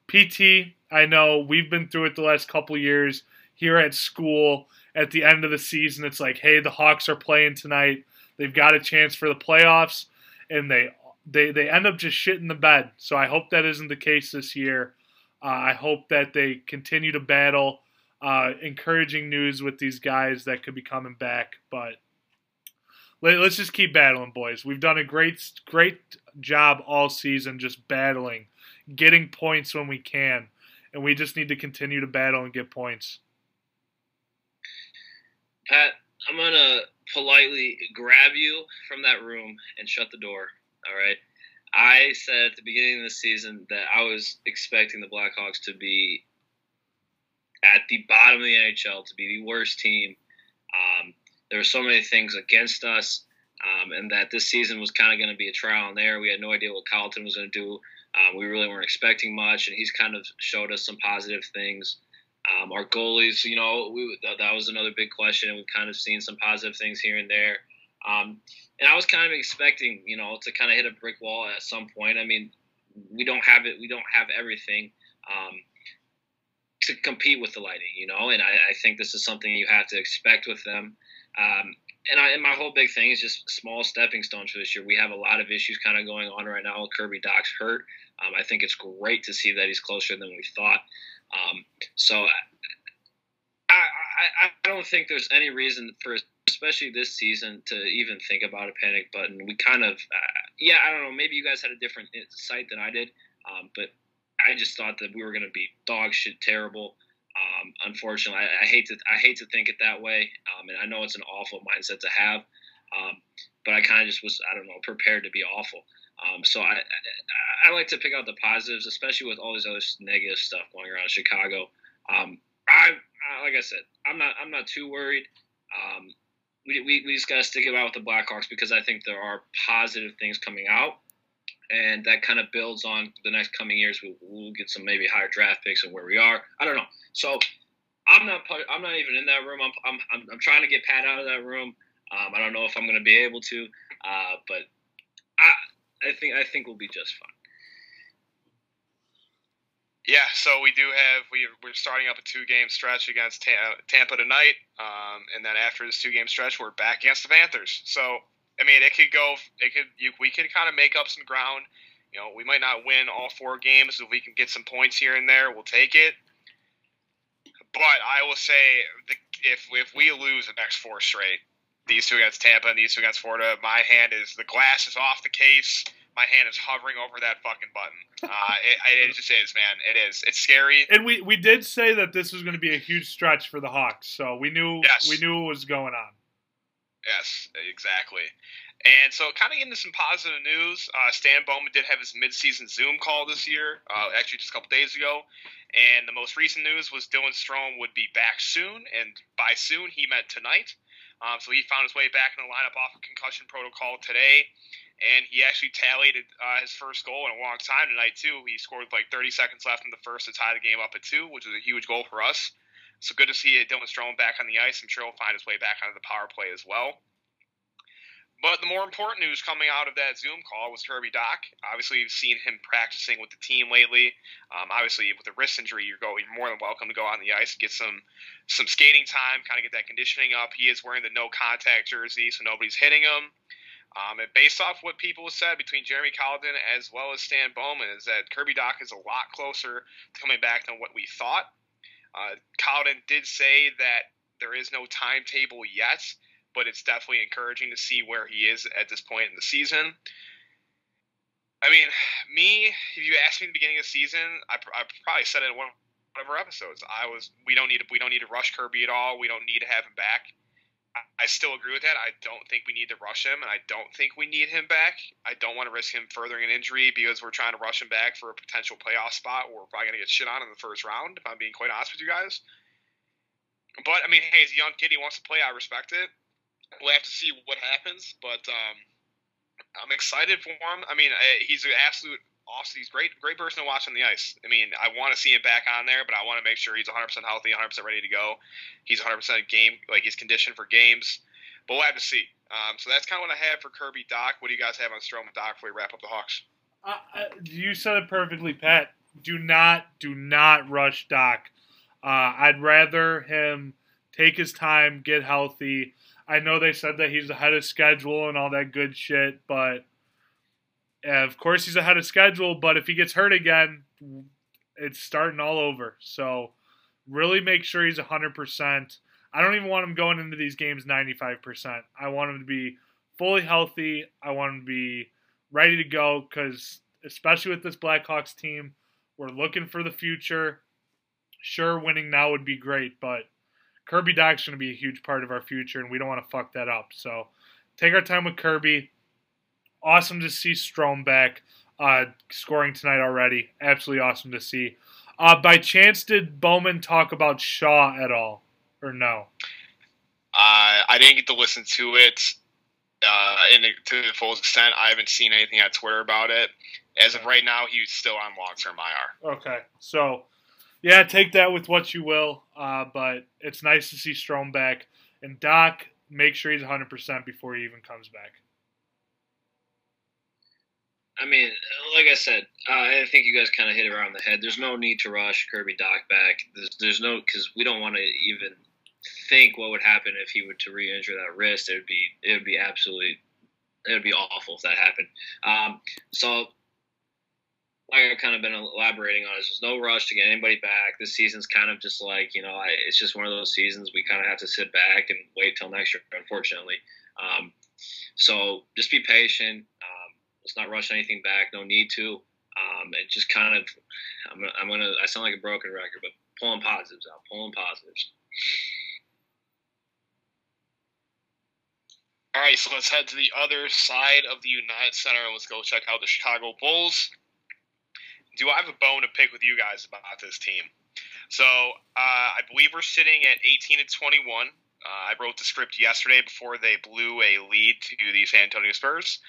PT. I know we've been through it the last couple years here at school. At the end of the season, it's like, hey, the Hawks are playing tonight. They've got a chance for the playoffs, and they they they end up just shitting the bed. So I hope that isn't the case this year. Uh, I hope that they continue to battle. Uh, encouraging news with these guys that could be coming back, but let, us just keep battling, boys. We've done a great great job all season, just battling, getting points when we can, and we just need to continue to battle and get points. Pat, I'm gonna politely grab you from that room and shut the door. All right. I said at the beginning of the season that I was expecting the Blackhawks to be at the bottom of the NHL, to be the worst team. Um, there were so many things against us, um, and that this season was kind of going to be a trial and error. We had no idea what Carlton was going to do. Um, we really weren't expecting much, and he's kind of showed us some positive things. Um, our goalies, you know, we, that, that was another big question, and we've kind of seen some positive things here and there. Um, and I was kind of expecting, you know, to kind of hit a brick wall at some point. I mean, we don't have it. We don't have everything um, to compete with the Lightning, you know. And I, I, think this is something you have to expect with them. Um, and, I, and my whole big thing is just small stepping stones for this year. We have a lot of issues kind of going on right now. Kirby Dach's hurt. Um, I think it's great to see that he's closer than we thought. Um, so I, I, I don't think there's any reason for, especially this season, to even think about a panic button. We kind of, uh, yeah, I don't know. Maybe you guys had a different insight than I did, um, but I just thought that we were going to be dog shit terrible. Um, unfortunately, I, I, hate to I hate to think it that way, um, and I know it's an awful mindset to have. Um, but I kind of just was I don't know prepared to be awful. Um, so I, I, I like to pick out the positives, especially with all this other negative stuff going around in Chicago. Um, I, I, like I said, I'm not I'm not too worried. Um, we, we, we just got to stick it out with the Blackhawks because I think there are positive things coming out, and that kind of builds on the next coming years. We'll, we'll get some maybe higher draft picks and where we are. I don't know. So I'm not I'm not even in that room. I'm I'm, I'm, I'm trying to get Pat out of that room. Um, I don't know if I'm going to be able to, uh, but I I think I think we'll be just fine. Yeah, so we do have we we're starting up a two game stretch against Tampa tonight, um, and then after this two game stretch, we're back against the Panthers. So I mean, it could go, it could you, we could kind of make up some ground. You know, we might not win all four games. If we can get some points here and there, we'll take it. But I will say, the, if if we lose the next four straight, these two against Tampa and these two against Florida, my hand is the glass is off the case. My hand is hovering over that fucking button. Uh, it, it just is, man. It is. It's scary. And we, we did say that this was going to be a huge stretch for the Hawks, so we knew yes. we knew what was going on. Yes, exactly. And so, kind of into some positive news, uh, Stan Bowman did have his midseason Zoom call this year, uh, actually just a couple days ago. And the most recent news was Dylan Strome would be back soon, and by soon he meant tonight. Um, so he found his way back in the lineup off of concussion protocol today, and he actually tallied uh, his first goal in a long time tonight too. He scored like 30 seconds left in the first to tie the game up at two, which was a huge goal for us. So good to see Dylan Strome back on the ice. I'm sure he'll find his way back onto the power play as well. But the more important news coming out of that Zoom call was Kirby Dach. Obviously, you've seen him practicing with the team lately. Um, obviously, with a wrist injury, you're, go, you're more than welcome to go on the ice and get some some skating time, kind of get that conditioning up. He is wearing the no contact jersey, so nobody's hitting him. Um, and based off what people have said between Jeremy Colliton as well as Stan Bowman, is that Kirby Dach is a lot closer to coming back than what we thought. Uh, Colliton did say that there is no timetable yet but it's definitely encouraging to see where he is at this point in the season. I mean, me, if you asked me at the beginning of the season, I, I probably said it in one of our episodes. I was, we don't need to, we don't need to rush Kirby at all. We don't need to have him back. I, still agree with that. I don't think we need to rush him, and I don't think we need him back. I don't want to risk him furthering an injury because we're trying to rush him back for a potential playoff spot where we're probably going to get shit on in the first round, if I'm being quite honest with you guys. But, I mean, hey, he's a young kid. He wants to play. I respect it we'll have to see what happens. But um, I'm excited for him. I mean, he's an absolute He's great, great person to watch on the ice. I mean, I want to see him back on there, but I want to make sure he's 100 percent healthy, 100 percent ready to go. He's 100 percent game, like he's conditioned for games. But we'll have to see. Um, so that's kind of what I have for Kirby Dach. What do you guys have on Strome and Dach before we wrap up the Hawks? Uh, you said it perfectly, Pat. Do not, do not rush Dach. Uh, I'd rather him take his time, get healthy. I know they said that he's ahead of schedule and all that good shit, but of course he's ahead of schedule. But if he gets hurt again, it's starting all over. So really make sure he's 100%. I don't even want him going into these games 95%. I want him to be fully healthy. I want him to be ready to go because, especially with this Blackhawks team, we're looking for the future. Sure, winning now would be great, but Kirby Dach's going to be a huge part of our future, and we don't want to fuck that up. So take our time with Kirby. Awesome to see Strome back uh, scoring tonight already. Absolutely awesome to see. Uh, by chance, did Bowman talk about Shaw at all, or no? Uh, I didn't get to listen to it uh, in the, to the full extent. I haven't seen anything on Twitter about it. As of right now, he's still on long term IR. Okay, so Yeah, take that with what you will. Uh, but it's nice to see Strome back. And Dach, make sure he's 100% before he even comes back. I mean, like I said, uh, I think you guys kind of hit it around the head. There's no need to rush Kirby Dach back. There's, there's no because we don't want to even think what would happen if he were to re-injure that wrist. It would be it would be absolutely it would be awful if that happened. Um, so, like I've kind of been elaborating on, is there's no rush to get anybody back. This season's kind of just like you know, I, it's just one of those seasons we kind of have to sit back and wait till next year. Unfortunately, um, so just be patient. Um, let's not rush anything back. No need to. Um, and just kind of, I'm, I'm gonna. I sound like a broken record, but pulling positives out, pulling positives. All right, so let's head to the other side of the United Center and let's go check out the Chicago Bulls. Do I have a bone to pick with you guys about this team? So uh, I believe we're sitting at 18 and 21. Uh, I wrote the script yesterday before they blew a lead to the San Antonio Spurs.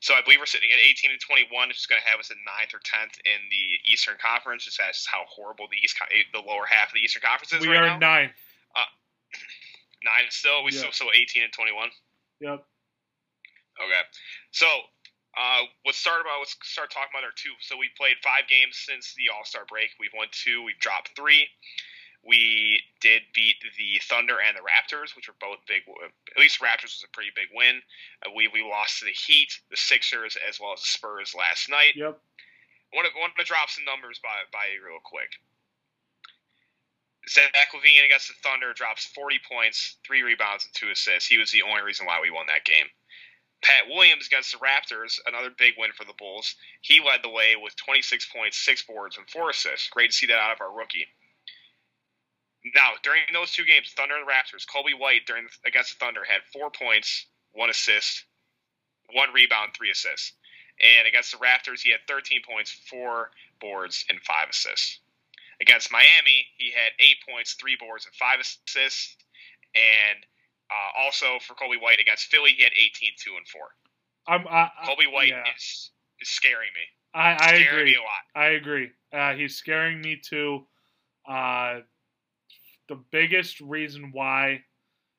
So I believe we're sitting at 18 and 21, which is going to have us at ninth or 10th in the Eastern Conference. It's just that's how horrible the East, the lower half of the Eastern Conference is we right are now. ninth. Uh, nine still. We Yeah. still so 18 and 21. Yep. Okay. So uh, let's start about let's start talking about our two. So we played five games since the All Star break. We've won two. We've dropped three. We did beat the Thunder and the Raptors, which were both big. At least Raptors was a pretty big win. Uh, we we lost to the Heat, the Sixers, as well as the Spurs last night. Yep. I want to, want to drop some numbers by by you real quick. Zach LaVine against the Thunder drops 40 points, three rebounds, and two assists. He was the only reason why we won that game. Pat Williams against the Raptors, another big win for the Bulls. He led the way with 26 points, six boards, and four assists. Great to see that out of our rookie. Now, during those two games, Thunder and Raptors, Coby White during against the Thunder had four points, one assist, one rebound, three assists. And against the Raptors, he had 13 points, four boards, and five assists. Against Miami, he had eight points, three boards, and five assists. And uh, also for Coby White against Philly, he had 18, 2, and 4. I'm, I, I, Coby White yeah. is, is scaring me. I, I scaring agree. me a lot. I agree. Uh, he's scaring me too. Uh, the biggest reason why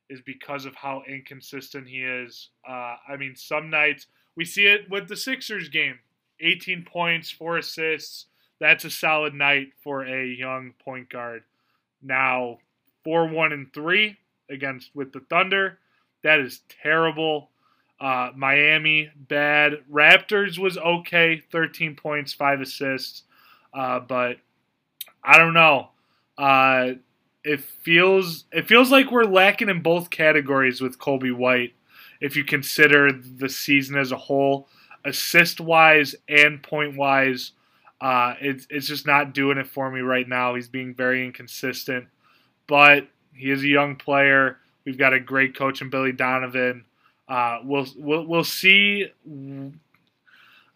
is because of how inconsistent he is. Uh, I mean, some nights we see it with the Sixers game 18 points, four assists. That's a solid night for a young point guard. Now, 4 1 and 3 against with the Thunder. That is terrible. Uh, Miami, bad. Raptors was okay, 13 points, 5 assists. Uh, but I don't know. It feels it feels like we're lacking in both categories with Coby White if you consider the season as a whole, assist wise and point wise. Uh, it's it's just not doing it for me right now. He's being very inconsistent, but he is a young player. We've got a great coach in Billy Donovan. Uh, we'll we'll we'll see.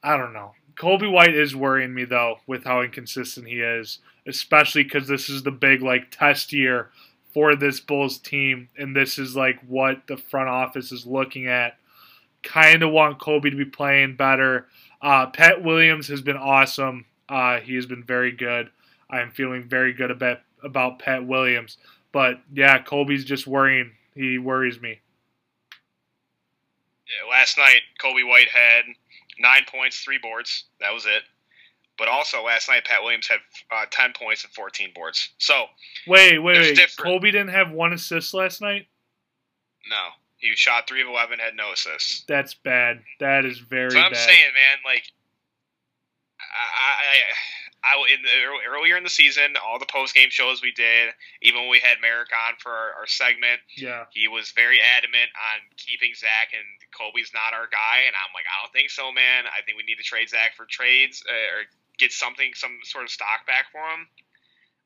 I don't know. Coby White is worrying me though with how inconsistent he is, especially because this is the big like test year for this Bulls team, and this is like what the front office is looking at. Kind of want Coby to be playing better. Uh, Pat Williams has been awesome. Uh, he has been very good. I am feeling very good about about Pat Williams, but yeah, Coby's just worrying. He worries me. Yeah, last night, Coby White had nine points, three boards. That was it. But also last night, Pat Williams had uh, ten points and fourteen boards. So Wait, wait, wait. different- Coby didn't have one assist last night. no, he shot three of eleven, had no assists. That's bad. That is very bad. So I'm bad. saying, man, like I, I, I in the, earlier in the season, all the post game shows we did, even when we had Merrick on for our, our segment, yeah, he was very adamant on keeping Zach, and Coby's not our guy. And I'm like, I don't think so, man. I think we need to trade Zach for trades uh, or get something, some sort of stock back for him.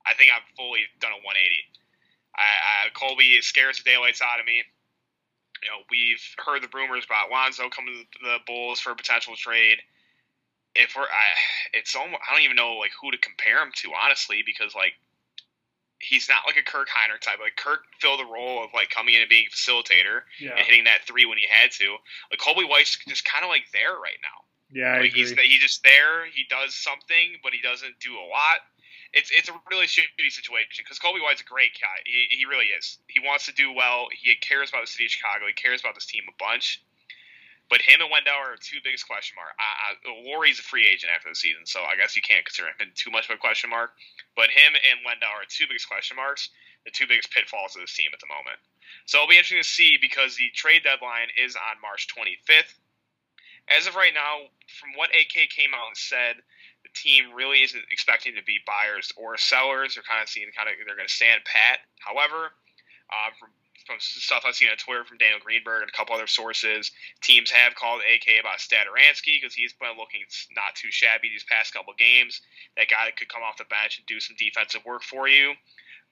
I think I've fully done a 180. I, I, Coby scares the daylights out of me. You know, we've heard the rumors about Lonzo coming to the Bulls for a potential trade. If we're, I, it's almost, I don't even know like who to compare him to, honestly, because like he's not like a Kirk Hinrich type. Like Kirk filled the role of like coming in and being a facilitator yeah, and hitting that three when he had to. Like Coby White's just kind of like there right now. Yeah. I like he's he's just there. He does something, but he doesn't do a lot. it's it's a really shitty situation because Coby White's a great guy. He, he really is. He wants to do well. He cares about the city of Chicago. He cares about this team a bunch. But him and Wendell are two biggest question mark. Lauri's a free agent after the season, so I guess you can't consider him too much of a question mark. But him and Wendell are two biggest question marks, the two biggest pitfalls of this team at the moment. So it'll be interesting to see because the trade deadline is on March 25th. As of right now, from what AK came out and said, the team really isn't expecting to be buyers or sellers. They're kind of seeing kind of they're going to stand pat. However, uh, from from stuff I've seen on Twitter from Daniel Greenberg and a couple other sources, teams have called AK about Satoransky because he's been looking not too shabby these past couple games. That guy that could come off the bench and do some defensive work for you.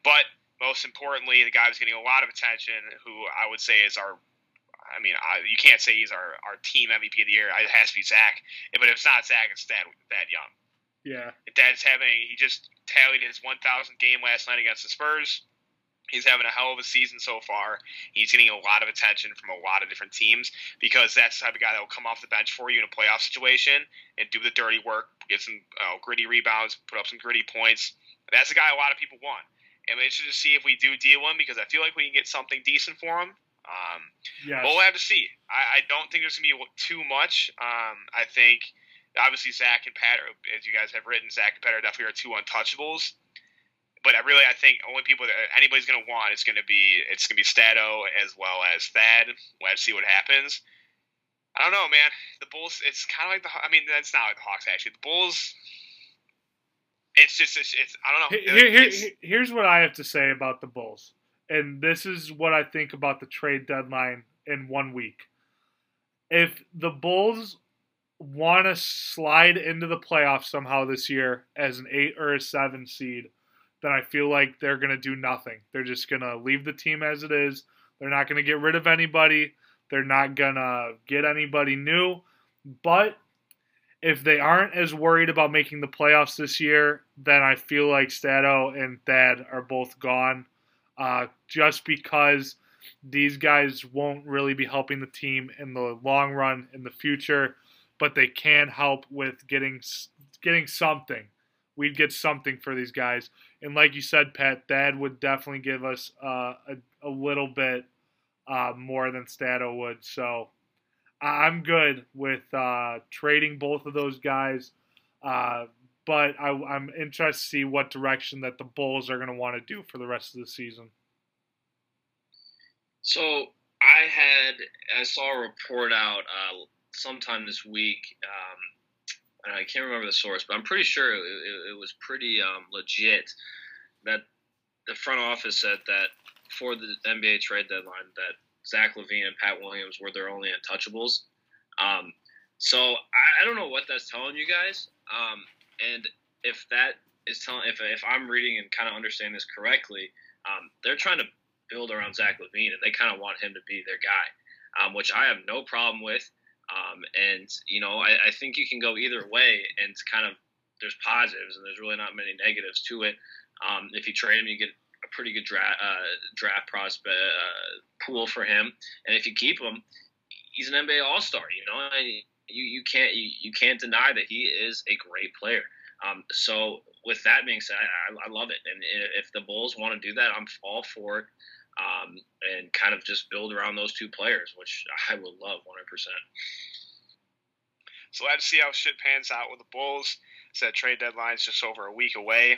But most importantly, the guy who's getting a lot of attention, who I would say is our I mean, I, you can't say he's our, our team MVP of the year. It has to be Zach. But if it's not Zach, it's Thad, Thad Young. Yeah. Thad's having, he just tallied his 1,000 game last night against the Spurs. He's having a hell of a season so far. He's getting a lot of attention from a lot of different teams because that's the type of guy that will come off the bench for you in a playoff situation and do the dirty work, get some uh, gritty rebounds, put up some gritty points. That's a guy a lot of people want. And we should just see if we do deal him because I feel like we can get something decent for him. Um, yes. But we'll have to see. I, I don't think there's going to be too much. Um, I think obviously Zach and Pat, are, as you guys have written, Zach and Pat are definitely two untouchables but I really I think only people that anybody's going to want is going to be it's going to be Stato as well as Thad. We'll have to see what happens. I don't know, man. The Bulls. It's kind of like the. I mean, that's not like the Hawks actually. The Bulls. It's just it's, it's I don't know. Here, here, here's what I have to say about the Bulls, and this is what I think about the trade deadline in one week. If the Bulls want to slide into the playoffs somehow this year as an eight or a seven seed, then I feel like they're going to do nothing. They're just going to leave the team as it is. They're not going to get rid of anybody. They're not going to get anybody new. But if they aren't as worried about making the playoffs this year, then I feel like Stato and Thad are both gone. Uh, just because these guys won't really be helping the team in the long run in the future, but they can help with getting getting something. We'd get something for these guys, and like you said, Pat, that would definitely give us uh, a a little bit uh, more than Stato would. So I'm good with uh, trading both of those guys, uh, but I, I'm interested to see what direction that the Bulls are going to want to do for the rest of the season. So I had I saw a report out uh, sometime this week. Um, I can't remember the source, but I'm pretty sure it, it, it was pretty um, legit that the front office said that for the NBA trade deadline that Zach LaVine and Pat Williams were their only untouchables. Um, so I, I don't know what that's telling you guys. Um, and if that is telling, if, if I'm reading and kind of understanding this correctly, um, they're trying to build around Zach LaVine and they kind of want him to be their guy, um, which I have no problem with. Um, and you know, I, I think you can go either way, and it's kind of there's positives and there's really not many negatives to it. Um, if you trade him, you get a pretty good draft uh, draft prospect uh, pool for him, and if you keep him, he's an NBA All Star. You know, and you you can't you, you can't deny that he is a great player. Um, so with that being said, I, I love it, and if the Bulls want to do that, I'm all for it. Um, and kind of just build around those two players, which I would love 100%. So let's see how shit pans out with the Bulls. Said trade deadline's just over a week away.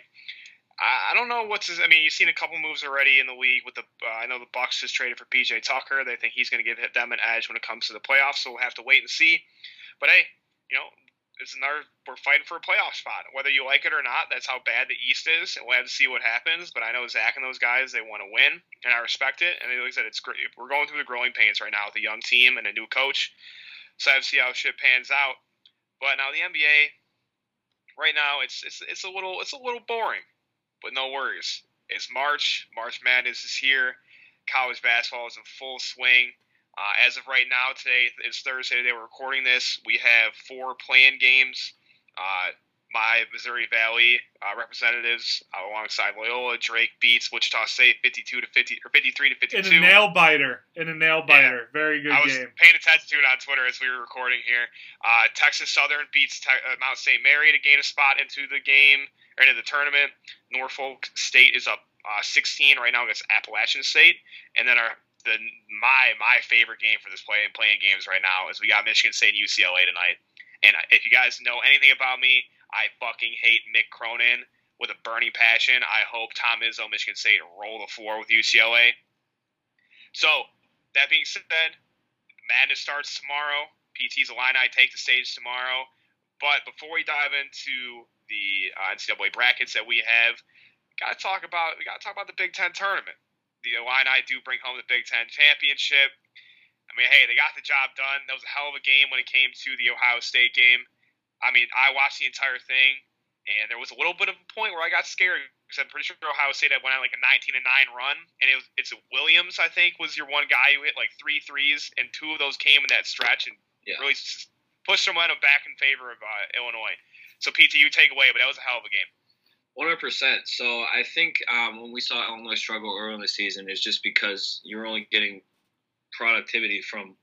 I, I don't know what's. His, I mean, you've seen a couple moves already in the league. With the, uh, I know the Bucks just traded for PJ Tucker. They think he's going to give them an edge when it comes to the playoffs. So we'll have to wait and see. But hey, you know, it's another. We're fighting for a playoff spot, whether you like it or not. That's how bad the East is, and we'll have to see what happens. But I know Zach and those guys, they want to win, and I respect it. And like I said, it's great. We're going through the growing pains right now with a young team and a new coach. So I have to see how shit pans out. But now the NBA, right now, it's it's it's a little it's a little boring, but no worries. It's March. March Madness is here. College basketball is in full swing. Uh, as of right now, today it's Thursday. Today we're recording this. We have four playing games. Uh, my Missouri Valley uh, representatives, uh, alongside Loyola, Drake beats Wichita State, fifty-two to fifty or fifty-three to 52. In a nail biter. In a nail biter. Very good I was game. paying attention to it on Twitter as we were recording here. Uh, Texas Southern beats Te- uh, Mount St. Mary to gain a spot into the game. or into the tournament. Norfolk State is up uh, 16 right now against Appalachian State, and then our the my my favorite game for this play playing games right now is we got Michigan State and UCLA tonight. And if you guys know anything about me, I fucking hate Mick Cronin with a burning passion. I hope Tom Izzo, Michigan State, roll the floor with UCLA. So that being said, madness starts tomorrow. PT's Illini take the stage tomorrow. But before we dive into the uh, NCAA brackets that we have, got to talk about we got to talk about the Big Ten tournament. The Illini do bring home the Big Ten championship. I mean, hey, they got the job done. That was a hell of a game when it came to the Ohio State game. I mean, I watched the entire thing, and there was a little bit of a point where I got scared because I'm pretty sure Ohio State had went on like a 19 and nine run, and it was it's Williams I think was your one guy who hit like three threes, and two of those came in that stretch and Yeah. really pushed the momentum back in favor of uh, Illinois. So PT, you take away, but that was a hell of a game. One hundred percent. So I think um, when we saw Illinois struggle early in the season, it's just because you're only getting productivity from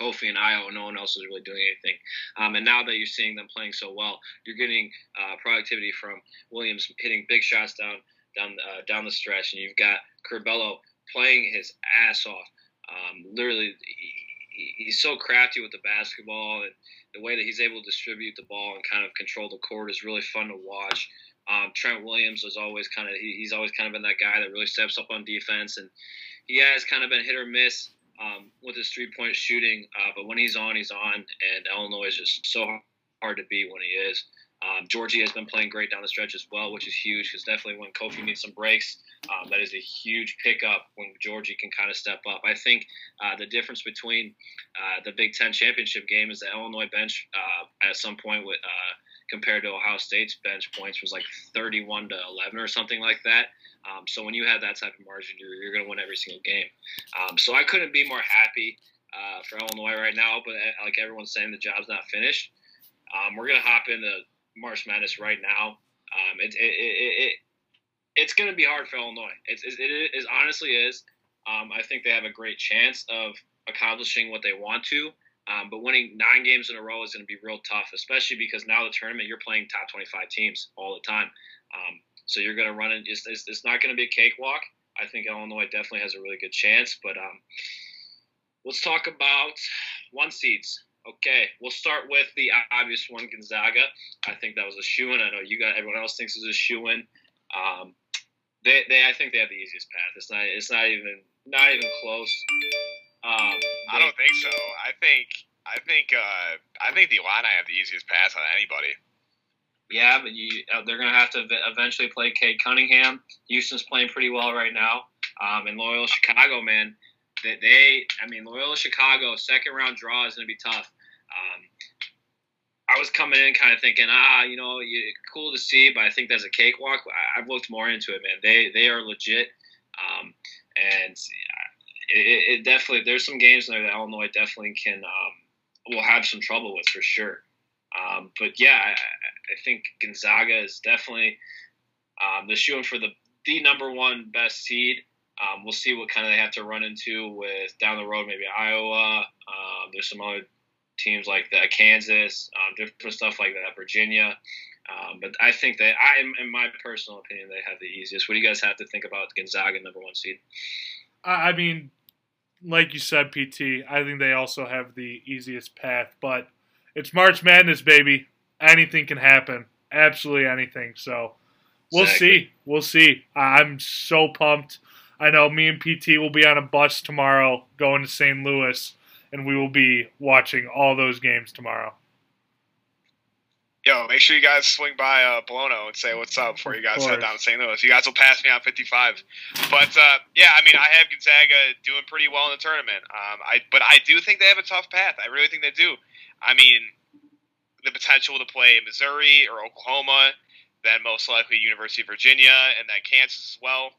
Kofi and Ayo, and no one else is really doing anything. Um, and now that you're seeing them playing so well, you're getting uh, productivity from Williams hitting big shots down down uh, down the stretch, and you've got Curbelo playing his ass off. Um, literally, he, he's so crafty with the basketball, and the way that he's able to distribute the ball and kind of control the court is really fun to watch. Um, Trent Williams is always kind of he, he's always kind of been that guy that really steps up on defense, and he has kind of been hit or miss um, with his three point shooting. Uh, but when he's on, he's on, and Illinois is just so hard to beat when he is. Um, Giorgi has been playing great down the stretch as well, which is huge because definitely when Kofi needs some breaks, um, that is a huge pickup when Giorgi can kind of step up. I think uh, the difference between uh, the Big Ten championship game is the Illinois bench uh, at some point with uh, compared to Ohio State's bench points was like 31 to 11 or something like that. Um, so when you have that type of margin, you're, you're going to win every single game. Um, so I couldn't be more happy uh, for Illinois right now. But uh, like everyone's saying, the job's not finished. Um, we're going to hop into March Madness right now. Um, it, it, it, it, it's going to be hard for Illinois. It's, it, it honestly is. Um, I think they have a great chance of accomplishing what they want to. Um, but winning nine games in a row is going to be real tough, especially because now the tournament you're playing top 25 teams all the time. Um, so you're going to run it. It's, it's, it's not going to be a cakewalk. I think Illinois definitely has a really good chance. But um, let's talk about one seeds. Okay, we'll start with the obvious one, Gonzaga. I think that was a shoe in. I know you got everyone else thinks it's a shoe in. Um, they, they, I think they have the easiest path. It's not, it's not even, not even close. Um, I don't think so. I think I think uh, I think the Illini have the easiest pass on anybody. Yeah, but you, uh, they're going to have to eventually play Cade Cunningham. Houston's playing pretty well right now. Um, and Loyola Chicago, man, they, they, I mean, Loyola Chicago second round draw is going to be tough. Um, I was coming in kind of thinking, ah, you know, you, cool to see, but I think that's a cakewalk. I, I've looked more into it, man. They they are legit, um, and it, it definitely there's some games in there that Illinois definitely can um, will have some trouble with for sure. Um, but yeah, I, I think Gonzaga is definitely um, the shooing for the the number one best seed. Um, we'll see what kind of they have to run into with down the road, maybe Iowa. Um, there's some other teams like that, Kansas, um, different stuff like that, Virginia. Um, but I think that I, in my personal opinion, they have the easiest. What do you guys have to think about Gonzaga number one seed? I mean, like you said, PT, I think they also have the easiest path, but it's March Madness, baby. Anything can happen. Absolutely anything. So we'll Exactly. see. We'll see. I'm so pumped. I know me and PT will be on a bus tomorrow going to St. Louis, and we will be watching all those games tomorrow. Yo, make sure you guys swing by uh, Bologna and say what's up before you guys head down to St. Louis. You guys will pass me on 55. But uh, yeah, I mean, I have Gonzaga doing pretty well in the tournament. Um, I but I do think they have a tough path. I really think they do. I mean, the potential to play Missouri or Oklahoma, then most likely University of Virginia, and then Kansas as well.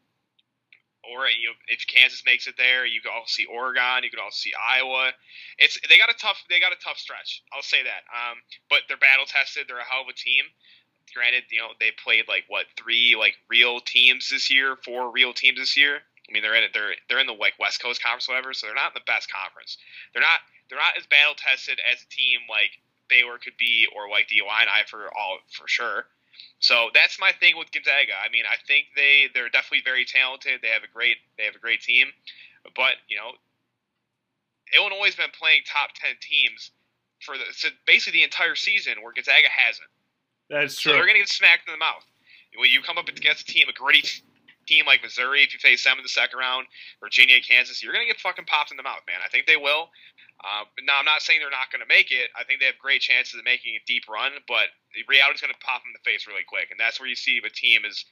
Or you know, if Kansas makes it there, you can also see Oregon. You can also see Iowa. It's they got a tough they got a tough stretch. I'll say that. Um, but they're battle tested. They're a hell of a team. Granted, you know they played like what three like real teams this year, four real teams this year. I mean they're in it. They're they're in the like West Coast Conference, whatever. So they're not in the best conference. They're not they're not as battle tested as a team like Baylor could be, or like the Illini for all for sure. So that's my thing with Gonzaga. I mean, I think they they're definitely very talented. They have a great they have a great team, but you know, Illinois has been playing top ten teams for the so basically the entire season, where Gonzaga hasn't. That's So true. they're going to get smacked in the mouth. When you come up against a team, a gritty team like Missouri, if you face them in the second round, Virginia, Kansas, you're going to get fucking popped in the mouth, man. I think they will. Uh, now, I'm not saying they're not going to make it. I think they have great chances of making a deep run, but the reality is going to pop them in the face really quick. And that's where you see a team is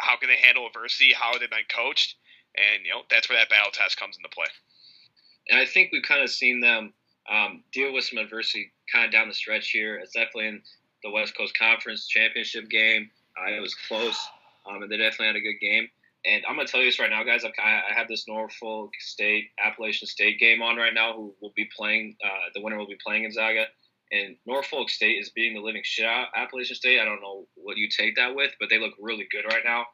how can they handle adversity, how have they been coached, and you know that's where that battle test comes into play. And I think we've kind of seen them um, deal with some adversity kind of down the stretch here. It's definitely in the West Coast Conference championship game. Uh, it was close, um, and they definitely had a good game. And I'm gonna tell you this right now, guys. I have this Norfolk State Appalachian State game on right now. Who will be playing? Uh, the winner will be playing Gonzaga. And Norfolk State is beating the living shit out Appalachian State. I don't know what you take that with, but they look really good right now.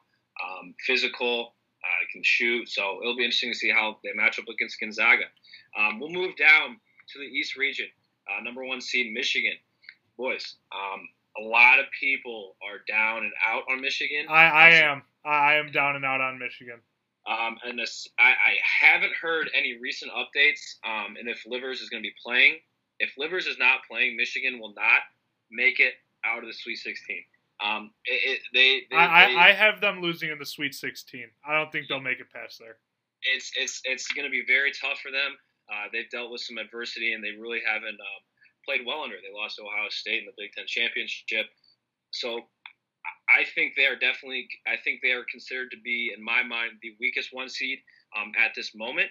Um, physical, uh, can shoot. So it'll be interesting to see how they match up against Gonzaga. Um, we'll move down to the East region. Uh, number one seed Michigan. Boys, um, a lot of people are down and out on Michigan. I, I am. I am down and out on Michigan. Um, and this, I, I haven't heard any recent updates. Um, and if Livers is going to be playing, if Livers is not playing, Michigan will not make it out of the Sweet 16. Um, it, it, they, they, I, they- I, have them losing in the Sweet 16. I don't think they'll make it past there. it's it's it's going to be very tough for them. Uh, they've dealt with some adversity and they really haven't um, played well under. They lost Ohio State in the Big Ten championship, so I think they are definitely. I think they are considered to be, in my mind, the weakest one seed um, at this moment.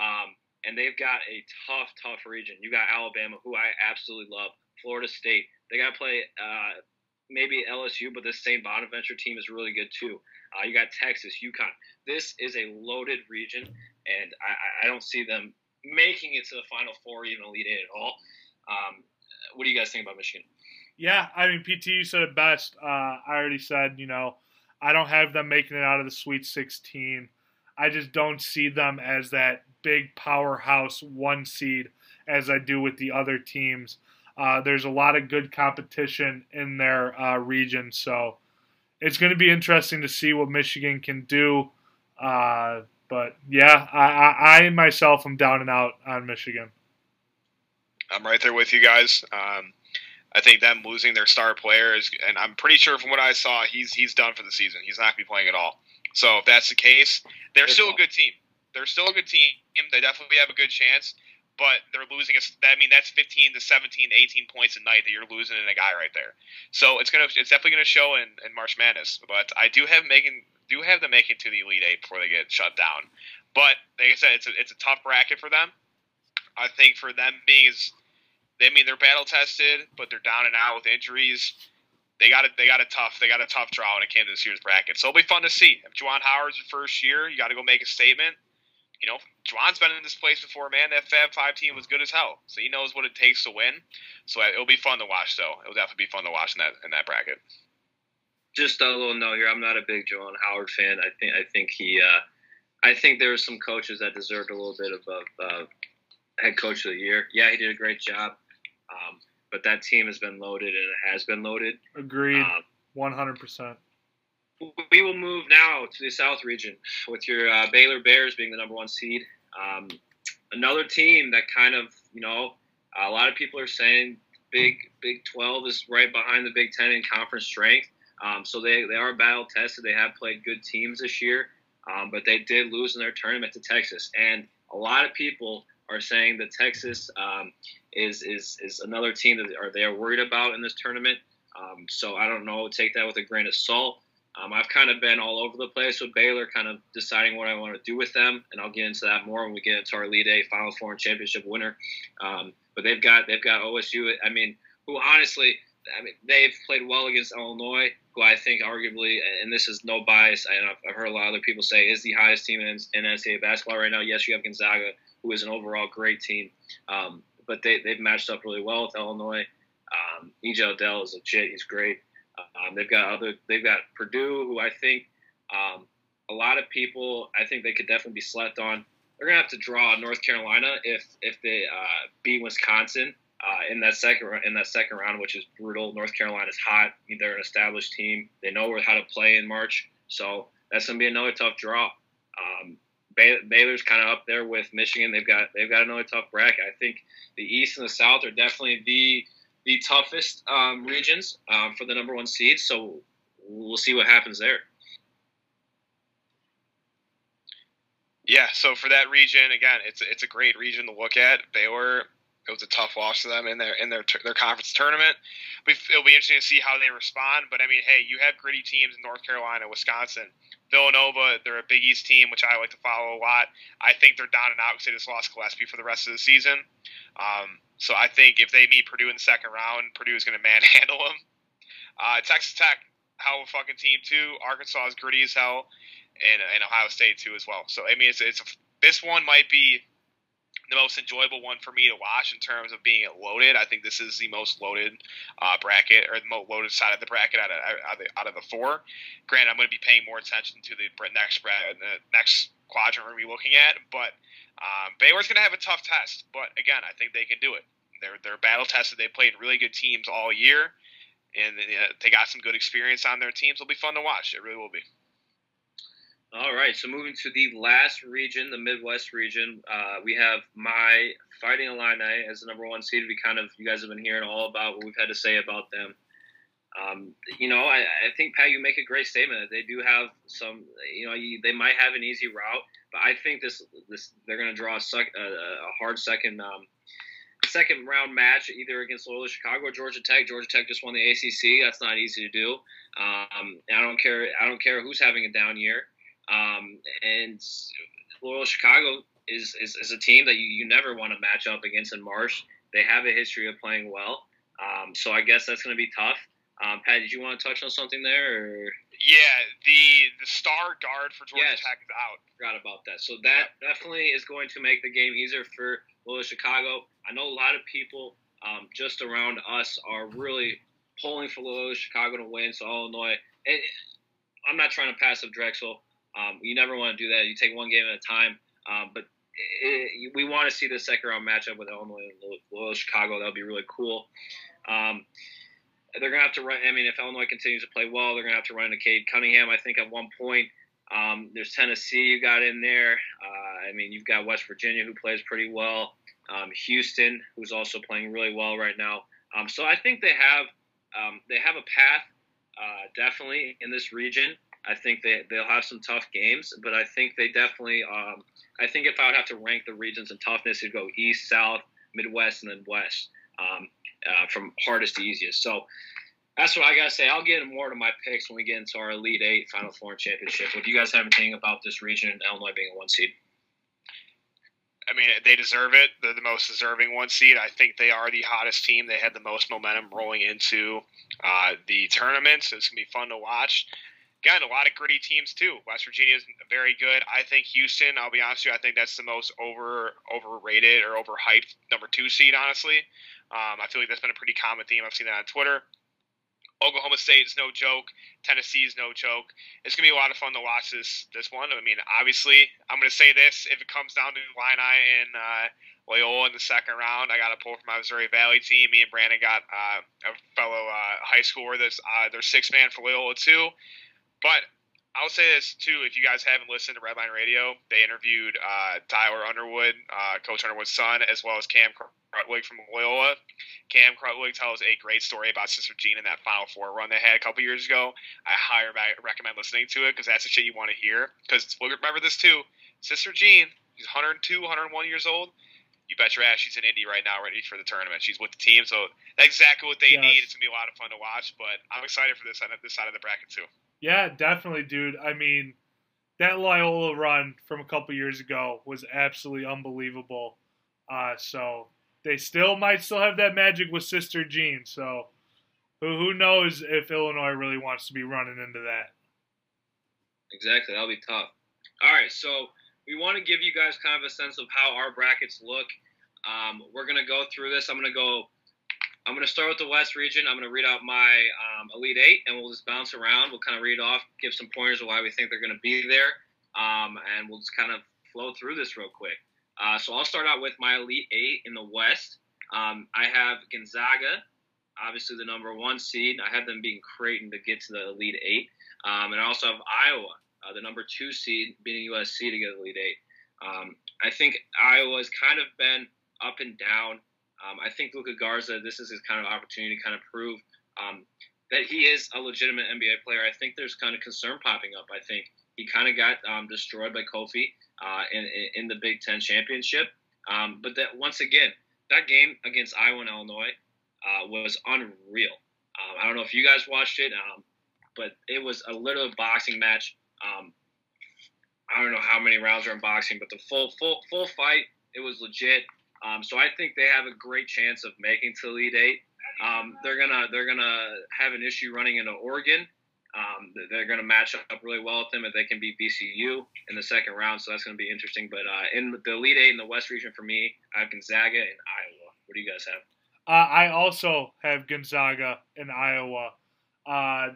Um, and they've got a tough, tough region. You got Alabama, who I absolutely love. Florida State. They got to play uh, maybe LSU, but this St. Bonaventure team is really good too. Uh, you got Texas, UConn. This is a loaded region, and I, I- I don't see them making it to the Final Four, even Elite Eight at all. Um, what do you guys think about Michigan? Yeah, I mean, PT, you said it best. Uh, I already said, you know, I don't have them making it out of the Sweet 16. I just don't see them as that big powerhouse one seed as I do with the other teams. Uh, there's a lot of good competition in their uh, region, so it's going to be interesting to see what Michigan can do. Uh, but yeah, I, I, I myself am down and out on Michigan. I'm right there with you guys. Um, I think them losing their star player is, and I'm pretty sure from what I saw, he's he's done for the season. He's not going to be playing at all. So if that's the case, they're still a good team. They're still a good team. They definitely have a good chance, but they're losing. A, I mean, that's 15 to 17, 18 points a night that you're losing in a guy right there. So it's gonna, it's definitely gonna show in, in March Madness. But I do have making, do have them making to the Elite Eight before they get shut down. But like I said, it's a, it's a tough bracket for them. I think for them being as I mean, they're battle tested, but they're down and out with injuries. They got it. They got a tough. They got a tough draw when it came to this year's bracket. So it'll be fun to see. If Juwan Howard's first year, you got to go make a statement. You know, Juwan's been in this place before, man. That Fab Five team was good as hell, so he knows what it takes to win. So it'll be fun to watch, though. It'll definitely be fun to watch in that in that bracket. Just a little note here. I'm not a big Juwan Howard fan. I think I think he. Uh, I think there were some coaches that deserved a little bit of uh, head coach of the year. Yeah, he did a great job. Um, but that team has been loaded and it has been loaded. Agreed, Um, one hundred percent. we will move now to the South region with your uh, Baylor Bears being the number one seed. Um, another team that kind of, you know, a lot of people are saying Big Big 12 is right behind the Big 10 in conference strength. Um, so they, they are battle tested. They have played good teams this year, um, but they did lose in their tournament to Texas. And a lot of people are saying that Texas um, is, is is another team that are they are worried about in this tournament. Um, so I don't know. Take that with a grain of salt. Um, I've kind of been all over the place with Baylor, kind of deciding what I want to do with them, and I'll get into that more when we get into our lead Eight Final Four and championship winner. Um, but they've got they've got OSU. I mean, who honestly, I mean, they've played well against Illinois, who I think arguably, and this is no bias. Know I've heard a lot of other people say is the highest team in, in NCAA basketball right now. Yes, you have Gonzaga, who is an overall great team, um, but they they've matched up really well with Illinois. Um, EJ Liddell is legit. He's great. Um, they've got other. They've got Purdue, who I think um, a lot of people. I think they could definitely be slept on. They're gonna have to draw North Carolina if if they uh, beat Wisconsin. uh, in that second in that second round, which is brutal. North Carolina's hot. They're an established team. They know how to play in March, so that's going to be another tough draw. Um, Baylor's kind of up there with Michigan. They've got they've got another tough bracket. I think the East and the South are definitely the the toughest um, regions um, for the number one seed. So we'll see what happens there. Yeah, so for that region, again, it's it's a great region to look at. Baylor, it was a tough loss to them in their in their their conference tournament. It'll be interesting to see how they respond. But I mean, hey, you have gritty teams in North Carolina, Wisconsin, Villanova. They're a Big East team, which I like to follow a lot. I think they're down and out because they just lost Gillespie for the rest of the season. Um, so I think if they meet Purdue in the second round, Purdue is going to manhandle them. Uh, Texas Tech, hell of a fucking team too. Arkansas is gritty as hell and, and Ohio State too as well. So I mean, it's it's a, this one might be the most enjoyable one for me to watch in terms of being loaded. I think this is the most loaded uh, bracket or the most loaded side of the bracket out of, out of, the, out of the four. Granted, I'm going to be paying more attention to the next bracket, the next quadrant we're going to be looking at, but um, Baylor's going to have a tough test. But again, I think they can do it. They're they're battle tested. They played really good teams all year, and uh, they got some good experience on their teams. It'll be fun to watch. It really will be. All right, so moving to the last region, the Midwest region, uh, we have my Fighting Illini as the number one seed. We kind of, you guys have been hearing all about what we've had to say about them. Um, you know, I, I, think Pat, you make a great statement that they do have some. You know, you, they might have an easy route, but I think this, this they're going to draw a, sec, a, a, hard second, um, second round match either against Loyola Chicago or Georgia Tech. Georgia Tech just won the ACC. That's not easy to do. Um, I don't care. I don't care who's having a down year. Um, and Loyola Chicago is, is, is, a team that you, you never want to match up against in March. They have a history of playing well. Um, so I guess that's going to be tough. Um, Pat, did you want to touch on something there? Or? Yeah, the the star guard for Georgia yes. Tech is out. Forgot about that. So that yeah. definitely is going to make the game easier for Loyola Chicago. I know a lot of people um, just around us are really pulling for Loyola Chicago to win. So Illinois, and I'm not trying to pass up Drexel. Um, you never want to do that. You take one game at a time. Um, but it, we want to see the second round matchup with Illinois and Loyola Chicago. That would be really cool. Um, they're going to have to run. I mean, if Illinois continues to play well, they're going to have to run into Cade Cunningham. I think at one point. Um, there's Tennessee you got in there. Uh, I mean, you've got West Virginia who plays pretty well. Um, Houston, who's also playing really well right now. Um, so I think they have um, they have a path uh, definitely in this region. I think they they'll have some tough games, but I think they definitely. Um, I think if I would have to rank the regions in toughness, it'd go east, south, midwest, and then west um, uh, from hardest to easiest. So that's what I gotta say. I'll get more to my picks when we get into our Elite Eight Final Four and championship. What do you guys have anything about this region and Illinois being a one seed? I mean, they deserve it. They're the most deserving one seed. I think they are the hottest team. They had the most momentum rolling into uh, the tournament, so it's gonna be fun to watch again, a lot of gritty teams too. West Virginia is very good. I think Houston. I'll be honest with you. I think that's the most over overrated or overhyped number two seed. Honestly, um, I feel like that's been a pretty common theme. I've seen that on Twitter. Oklahoma State is no joke. Tennessee is no joke. It's gonna be a lot of fun to watch this this one. I mean, obviously, I'm gonna say this: if it comes down to Illini and uh, Loyola in the second round, I got to pull from my Missouri Valley team. Me and Brandon got uh, a fellow uh, high schooler that's uh, their six man for Loyola too. But I'll say this too: if you guys haven't listened to Redline Radio, they interviewed uh, Tyler Underwood, uh, Coach Underwood's son, as well as Cam Krutwig from Loyola. Cam Krutwig tells a great story about Sister Jean in that Final Four run they had a couple years ago. I highly recommend listening to it because that's the shit you want to hear. Because remember this too: Sister Jean, she's 102, 101 years old. You bet your ass she's in Indy right now, ready for the tournament. She's with the team, so that's exactly what they yes. need. It's gonna be a lot of fun to watch. But I'm excited for this side of this side of the bracket too. Yeah, definitely, dude. I mean, that Loyola run from a couple years ago was absolutely unbelievable. Uh, so they still might still have that magic with Sister Jean. So who who knows if Illinois really wants to be running into that? Exactly, that'll be tough. All right, so we want to give you guys kind of a sense of how our brackets look. Um, we're gonna go through this. I'm gonna go I'm going to start with the West region. I'm going to read out my um, Elite Eight, and we'll just bounce around. We'll kind of read off, give some pointers of why we think they're going to be there, um, and we'll just kind of flow through this real quick. Uh, so I'll start out with my Elite Eight in the West. Um, I have Gonzaga, obviously the number one seed. I have them beating Creighton to get to the Elite Eight. Um, and I also have Iowa, uh, the number two seed, beating USC to get the Elite Eight. Um, I think Iowa has kind of been up and down. Um, I think Luka Garza, this is his kind of opportunity to kind of prove um, that he is a legitimate NBA player. I think there's kind of concern popping up. I think he kind of got um, destroyed by Kofi uh, in, in the Big Ten championship. Um, but that once again, that game against Iowa and Illinois uh, was unreal. Um, I don't know if you guys watched it, um, but it was a literal boxing match. I don't know how many rounds are in boxing, but the full full full fight, it was legit. Um, so I think they have a great chance of making to Elite Eight. Um, they're gonna they're gonna have an issue running into Oregon. Um, they're going to match up really well with them if they can beat VCU in the second round. So that's going to be interesting. But uh, in the Elite Eight in the West region for me, I have Gonzaga and Iowa. What do you guys have? Uh, I also have Gonzaga and Iowa. Uh,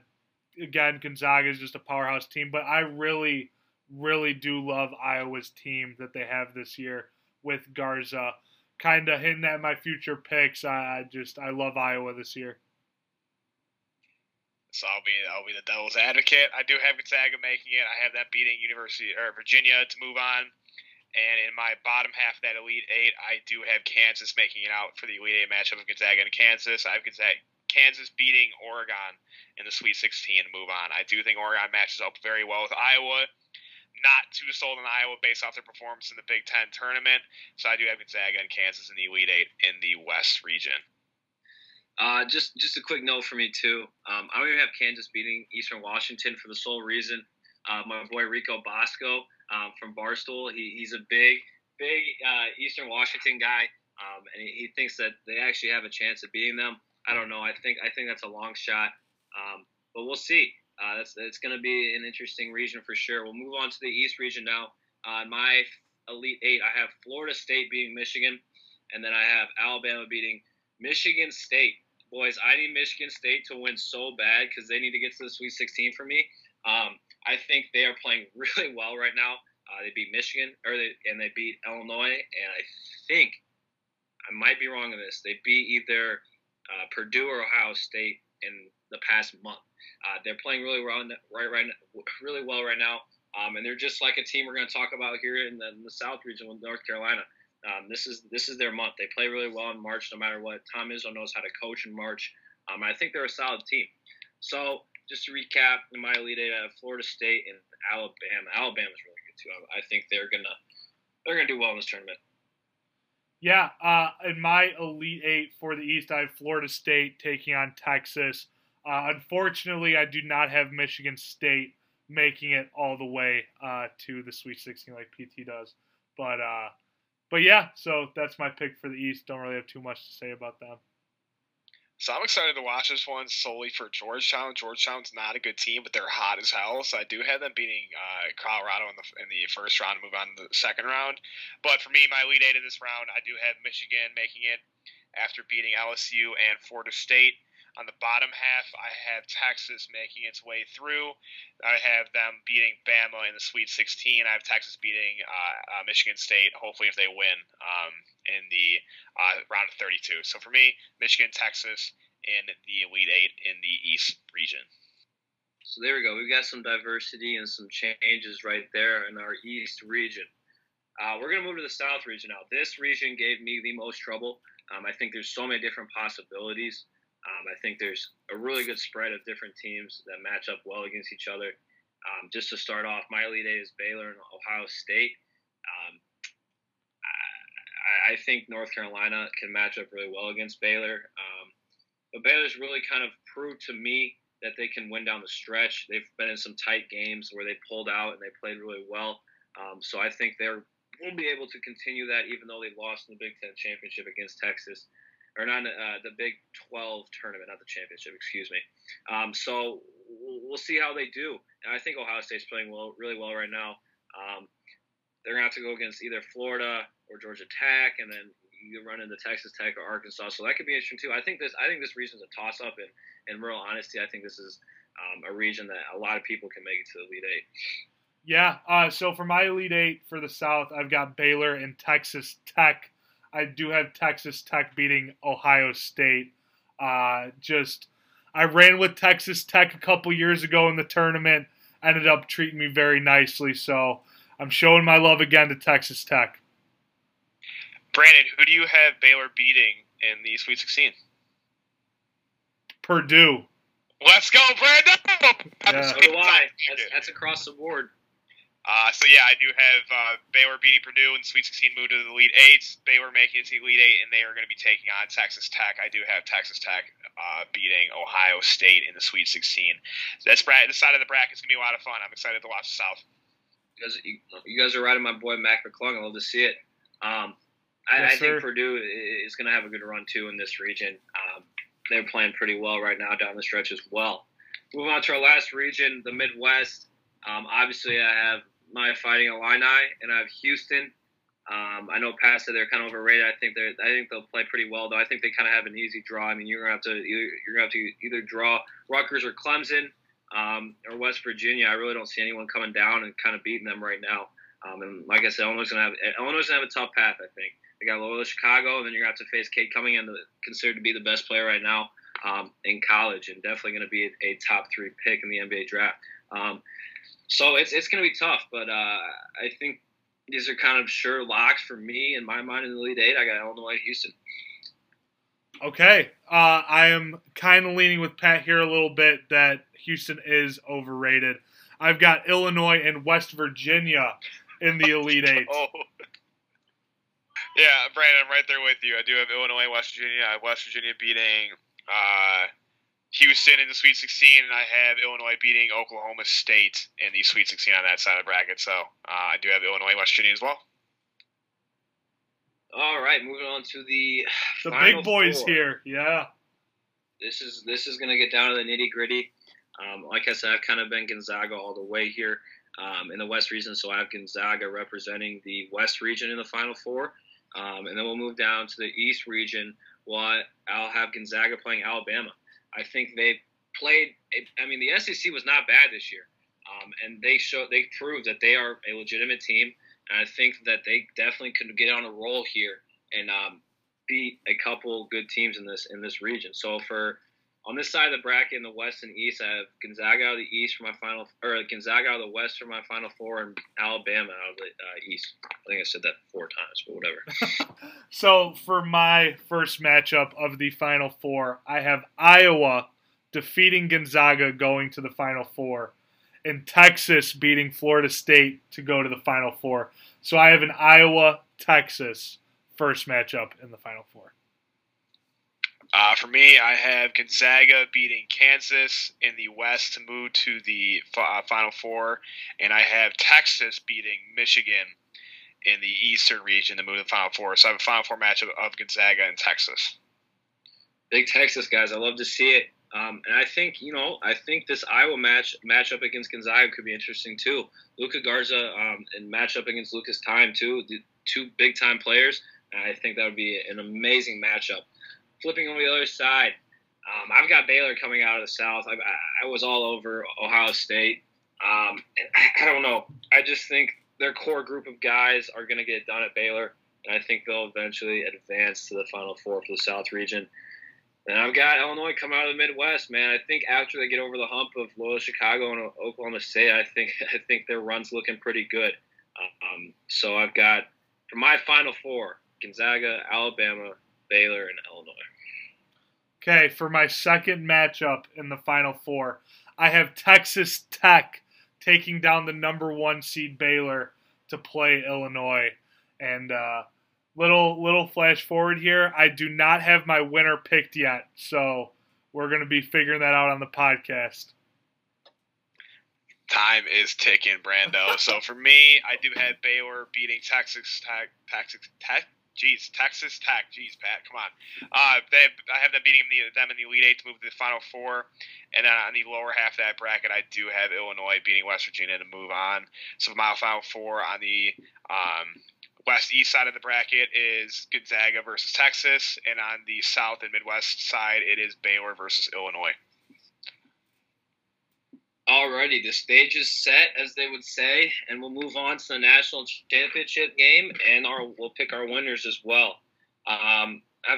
again, Gonzaga is just a powerhouse team, but I really, really do love Iowa's team that they have this year with Garza. Kind of hinting at my future picks. I just I love Iowa this year. So I'll be I'll be the devil's advocate. I do have Gonzaga making it. I have that beating University or Virginia to move on. And in my bottom half of that Elite Eight, I do have Kansas making it out for the Elite Eight matchup of Gonzaga and Kansas. I have Gonzaga, Kansas beating Oregon in the Sweet 16 to move on. I do think Oregon matches up very well with Iowa. Not too sold on Iowa based off their performance in the Big Ten tournament. So I do have Gonzaga and Kansas in the Elite Eight in the West region. Uh, just just a quick note for me too. Um, I'm gonna have Kansas beating Eastern Washington for the sole reason uh, my boy Rico Bosco um, from Barstool. He, he's a big big uh, Eastern Washington guy, um, and he, he, thinks that they actually have a chance of beating them. I don't know. I think I think that's a long shot, um, but we'll see. Uh, that's it's going to be an interesting region for sure. We'll move on to the East region now. Uh, my Elite Eight, I have Florida State beating Michigan, and then I have Alabama beating Michigan State boys, I need Michigan State to win so bad because they need to get to the Sweet 16 for me. Um, I think they are playing really well right now. Uh, they beat Michigan, or they, and they beat Illinois, and I think I might be wrong on this. They beat either uh, Purdue or Ohio State in the past month. Uh, they're playing really well, right, right, really well right now, um, and they're just like a team we're going to talk about here in the, in the South region with North Carolina. Um, this is this is their month. They play really well in March, no matter what. Tom Izzo knows how to coach in March. Um, I think they're a solid team. So just to recap, in my Elite Eight, Florida State and Alabama. Alabama's really good too. I, I think they're gonna they're gonna do well in this tournament. Yeah, uh, in my Elite Eight for the East, I have Florida State taking on Texas. Uh, unfortunately, I do not have Michigan State making it all the way uh, to the Sweet 16 like PT does. But uh, but yeah, so that's my pick for the East. Don't really have too much to say about them. So I'm excited to watch this one solely for Georgetown. Georgetown's not a good team, but they're hot as hell. So I do have them beating uh, Colorado in the in the first round to move on to the second round. But for me, my lead eight in this round, I do have Michigan making it after beating LSU and Florida State. On the bottom half, I have Texas making its way through. I have them beating Bama in the Sweet 16. I have Texas beating uh, uh, Michigan State, hopefully, if they win um, in the uh, round of 32. So for me, Michigan, Texas in the Elite Eight in the East region. So there we go. We've got some diversity and some changes right there in our East region. Uh, we're going to move to the South region now. This region gave me the most trouble. Um, I think there's so many different possibilities. Um, I think there's a really good spread of different teams that match up well against each other. Um, just to start off, my Elite Eight is Baylor and Ohio State. Um, I, I, think North Carolina can match up really well against Baylor. Um, but Baylor's really kind of proved to me that they can win down the stretch. They've been in some tight games where they pulled out and they played really well. Um, so I think they're will be able to continue that even though they lost in the Big Ten championship against Texas or not uh, the Big 12 tournament, not the championship, excuse me. Um, so we'll, see how they do. And I think Ohio State's playing well, really well right now. Um, they're gonna have to go against either Florida or Georgia Tech, and then you run into Texas Tech or Arkansas. So that could be interesting too. I think this, I think this region's a toss up, and in real honesty, I think this is um, a region that a lot of people can make it to the Elite Eight. Yeah. Uh, so for my Elite Eight for the South, I've got Baylor and Texas Tech. I do have Texas Tech beating Ohio State. Uh, just I ran with Texas Tech a couple years ago in the tournament. Ended up treating me very nicely, so I'm showing my love again to Texas Tech. Brandon, who do you have Baylor beating in the Sweet 16? Purdue. Let's go, Brandon! Yeah. So do I. That's, that's across the board. Uh, so yeah, I do have uh, Baylor beating Purdue in the Sweet 16, move to the Elite Eight. Baylor making it to the Elite Eight, and they are going to be taking on Texas Tech. I do have Texas Tech uh, beating Ohio State in the Sweet 16. So that's bra- the side of the bracket is going to be a lot of fun. I'm excited to watch the South. You guys, you, you guys are riding my boy Mac McClung. I love to see it. Um, I, Yes, I think. Purdue is going to have a good run too in this region. Um, they're playing pretty well right now down the stretch as well. Moving on to our last region, the Midwest. Um, obviously, I have my Fighting Illini and I have Houston. Um, I know past that they're kind of overrated. I think they're. I think they'll play pretty well, though. I think they kind of have an easy draw. I mean, you're gonna have to. Either, you're gonna have to either draw Rutgers or Clemson um, or West Virginia. I really don't see anyone coming down and kind of beating them right now. Um, and like I said, Illinois gonna have Illinois gonna have a tough path. I think they got Loyola Chicago, and then you're gonna have to face Cade coming in, the, considered to be the best player right now um, in college, and definitely gonna be a, a top three pick in the NBA draft. Um, so it's it's gonna be tough, but uh, I think these are kind of sure locks for me in my mind in the Elite Eight. I got Illinois, Houston. Okay. Uh, I am kind of leaning with Pat here a little bit that Houston is overrated. I've got Illinois and West Virginia in the Elite Eight. Oh. Yeah, Brandon, I'm right there with you. I do have Illinois, West Virginia. I have West Virginia beating uh, Houston in the Sweet 16, and I have Illinois beating Oklahoma State in the Sweet 16 on that side of the bracket. So uh, I do have Illinois, West Virginia as well. All right, moving on to the The final big boys four. here. Yeah. This is this is gonna get down to the nitty gritty. Um, like I said, I've kind of been Gonzaga all the way here um, in the West region, so I have Gonzaga representing the West region in the Final Four, um, and then we'll move down to the East region. Well, I'll have Gonzaga playing Alabama. I think they played. I mean, the SEC was not bad this year, um, and they show they proved that they are a legitimate team. And I think that they definitely could get on a roll here and um, beat a couple good teams in this in this region. So for on this side of the bracket in the West and East, I have Gonzaga out of the East for my final, or Gonzaga out of the West for my final four, and Alabama out of the uh, East. I think I said that four times, but whatever. So for my first matchup of the Final Four, I have Iowa defeating Gonzaga going to the Final Four, and Texas beating Florida State to go to the Final Four. So I have an Iowa Texas first matchup in the Final Four. Uh, for me, I have Gonzaga beating Kansas in the West to move to the uh, Final Four, and I have Texas beating Michigan in the Eastern region to move to the Final Four. So I have a Final Four matchup of Gonzaga and Texas. Big Texas guys, I love to see it. Um, and I think you know, I think this Iowa match matchup against Gonzaga could be interesting too. Luka Garza um, and matchup against Lucas Time too, the two big time players. And I think that would be an amazing matchup. Flipping on the other side, um, I've got Baylor coming out of the South. I, I, was all over Ohio State. Um, I, don't know. I just think their core group of guys are going to get done at Baylor, and I think they'll eventually advance to the Final Four for the South region. And I've got Illinois come out of the Midwest, man. I think after they get over the hump of Loyola Chicago and Oklahoma State, I think I think their run's looking pretty good. Um, so I've got for my Final Four: Gonzaga, Alabama, Baylor, and Illinois. Okay, for my second matchup in the Final Four, I have Texas Tech taking down the number one seed Baylor to play Illinois. And uh, little little flash forward here, I do not have my winner picked yet, so we're going to be figuring that out on the podcast. Time is ticking, Brando. so for me, I do have Baylor beating Texas Tech. Texas Tech. Jeez, Texas Tech. Jeez, Pat, come on. Uh, they, I have them beating the, them in the Elite Eight to move to the Final Four, and then on the lower half of that bracket, I do have Illinois beating West Virginia to move on. So my Final Four on the um, West East side of the bracket is Gonzaga versus Texas, and on the South and Midwest side, it is Baylor versus Illinois. Alrighty, the stage is set, as they would say, and we'll move on to the national championship game, and our we'll pick our winners as well. Um, I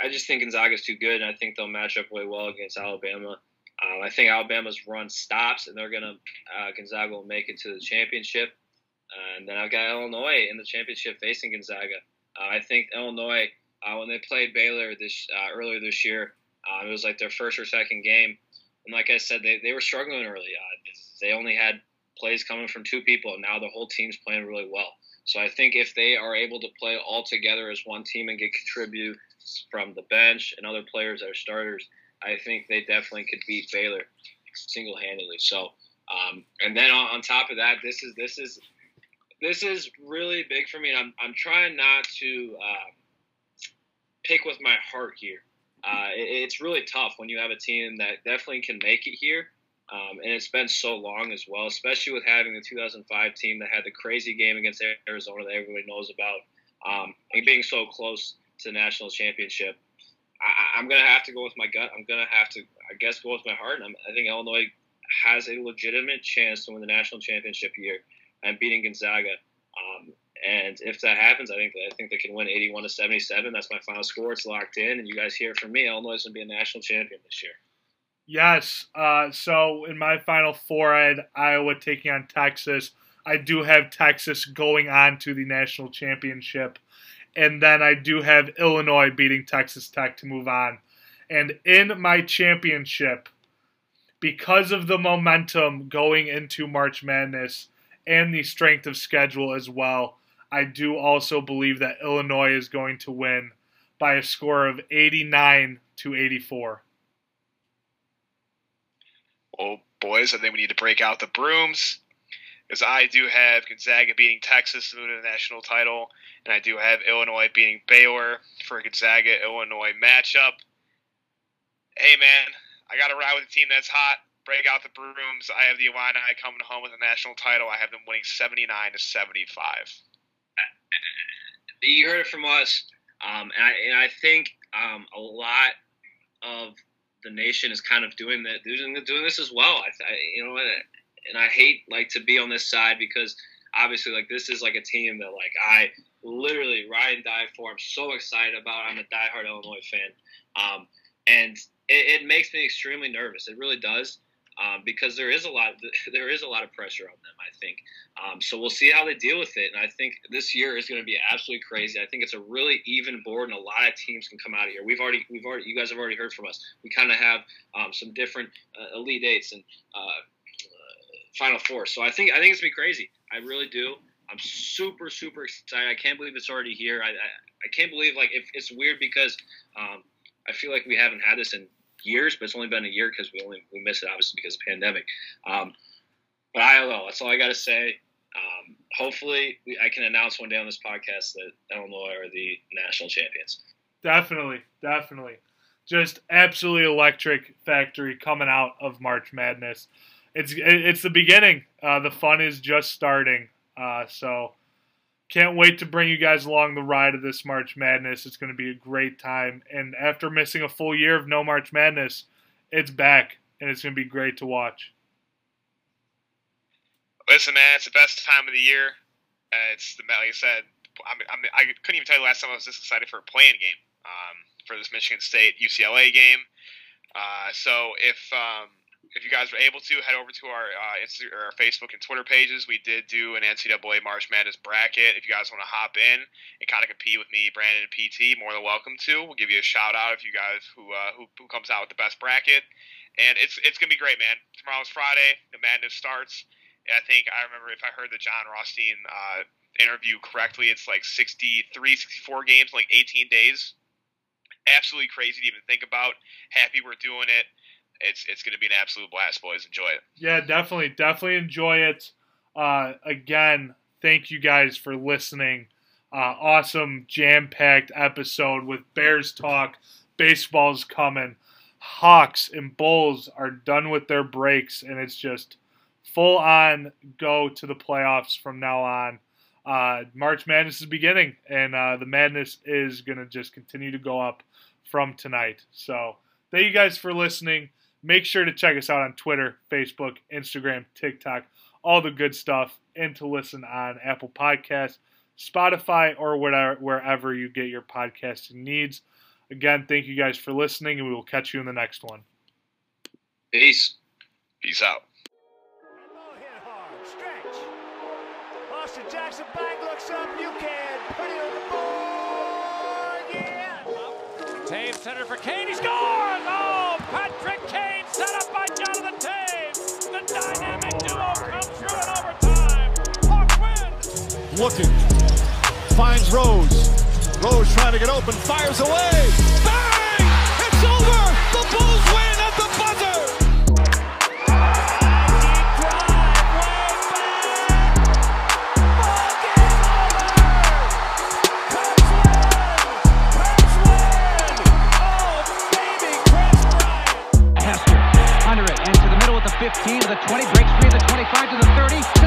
I just think Gonzaga's too good, and I think they'll match up really well against Alabama. Um, I think Alabama's run stops, and they're gonna uh, Gonzaga will make it to the championship. and then I've got Illinois in the championship facing Gonzaga. Uh, I think Illinois, uh, when they played Baylor this uh, earlier this year, uh, it was like their first or second game, and like I said, they, they were struggling early. Uh, they only had plays coming from two people, and now the whole team's playing really well. So I think if they are able to play all together as one team and get contribute from the bench and other players that are starters, I think they definitely could beat Baylor single handedly. So, um, and then on, on, top of that, this is this is this is really big for me. And I'm I'm trying not to uh, pick with my heart here. Uh, it, it's really tough when you have a team that definitely can make it here. Um, and it's been so long as well, especially with having the 2005 team that had the crazy game against Arizona that everybody knows about, um, and being so close to the national championship. I, am going to have to go with my gut. I'm going to have to, I guess, go with my heart. And I'm, I think Illinois has a legitimate chance to win the national championship here and beating Gonzaga. Um, and if that happens, I think I think they can win 81 to 77. That's my final score. It's locked in, and you guys hear from me. Illinois is going to be a national champion this year. Yes. Uh, so in my final four, I had Iowa taking on Texas. I do have Texas going on to the national championship. And then I do have Illinois beating Texas Tech to move on. And in my championship, because of the momentum going into March Madness and the strength of schedule as well, I do also believe that Illinois is going to win by a score of 89 to 84. Well, boys, I think we need to break out the brooms because I do have Gonzaga beating Texas to the national title, and I do have Illinois beating Baylor for a Gonzaga Illinois matchup. Hey, man, I got to ride with a team that's hot. Break out the brooms. I have the Illini coming home with a national title. I have them winning 79 to 75. You heard it from us, um, and, I, and I think um, a lot of the nation is kind of doing that, doing, doing this as well. I, I you know, and I hate like to be on this side because obviously like this is like a team that like I literally ride and die for. I'm so excited about. I'm a diehard Illinois fan, um, and it, it, makes me extremely nervous. It really does. Um, because there is a lot, there is a lot of pressure on them. I think, um, so we'll see how they deal with it. And I think this year is going to be absolutely crazy. I think it's a really even board, and a lot of teams can come out of here. We've already, we've already, you guys have already heard from us. We kind of have um, some different uh, elite eights and uh, Final Four. So I think I think it's gonna be crazy. I really do. I'm super super excited. I can't believe it's already here. I I, I can't believe like if it's weird because um, I feel like we haven't had this in years, but it's only been a year because we only we missed it obviously because of the pandemic. Um, but I don't know. That's all I got to say. Um, hopefully, we, I can announce one day on this podcast that Illinois are the national champions. Definitely, definitely, just absolutely electric factory coming out of March Madness it's it's the beginning. Uh, the fun is just starting. Uh, so can't wait to bring you guys along the ride of this March Madness. It's going to be a great time. And after missing a full year of no March Madness, it's back, and it's going to be great to watch. Listen, man, it's the best time of the year. Uh, it's the like I said. I, mean, I couldn't even tell you last time I was this excited for a playing game um, for this Michigan State UCLA game. Uh, so if um, if you guys were able to head over to our uh, our Facebook and Twitter pages, we did do an NCAA March Madness bracket. If you guys want to hop in and kind of compete with me, Brandon, and PT, more than welcome to. We'll give you a shout out if you guys who uh, who, who comes out with the best bracket. And it's it's gonna be great, man. Tomorrow's Friday. The madness starts. And I think I remember if I heard the Jon Rothstein uh, interview correctly, it's like 63, 64 games, like 18 days. Absolutely crazy to even think about. Happy we're doing it it's it's going to be an absolute blast, boys. Enjoy it. Yeah, definitely, definitely enjoy it. Uh, again, thank you guys for listening. Uh, awesome jam packed episode with Bears talk. Baseball's coming. Hawks and Bulls are done with their breaks, and it's just full on go to the playoffs from now on. Uh, March Madness is beginning, and uh, the madness is going to just continue to go up from tonight. So, thank you guys for listening. Make sure to check us out on Twitter, Facebook, Instagram, TikTok, all the good stuff, and to listen on Apple Podcasts, Spotify, or whatever, wherever you get your podcasting needs. Again, thank you guys for listening, and we will catch you in the next one. Peace. Peace out. Ball hit hard. Stretch. Austin Jackson back looks up. You can put it on the board. Yeah. Toews center for Kane. He scores! Oh, Looking. Finds Rose. Rose trying to get open. Fires away. Bang! It's over. The Bulls win at the buzzer. Hester under it and to the middle at the 15 to the 20 breaks free at the 25 to the 30 to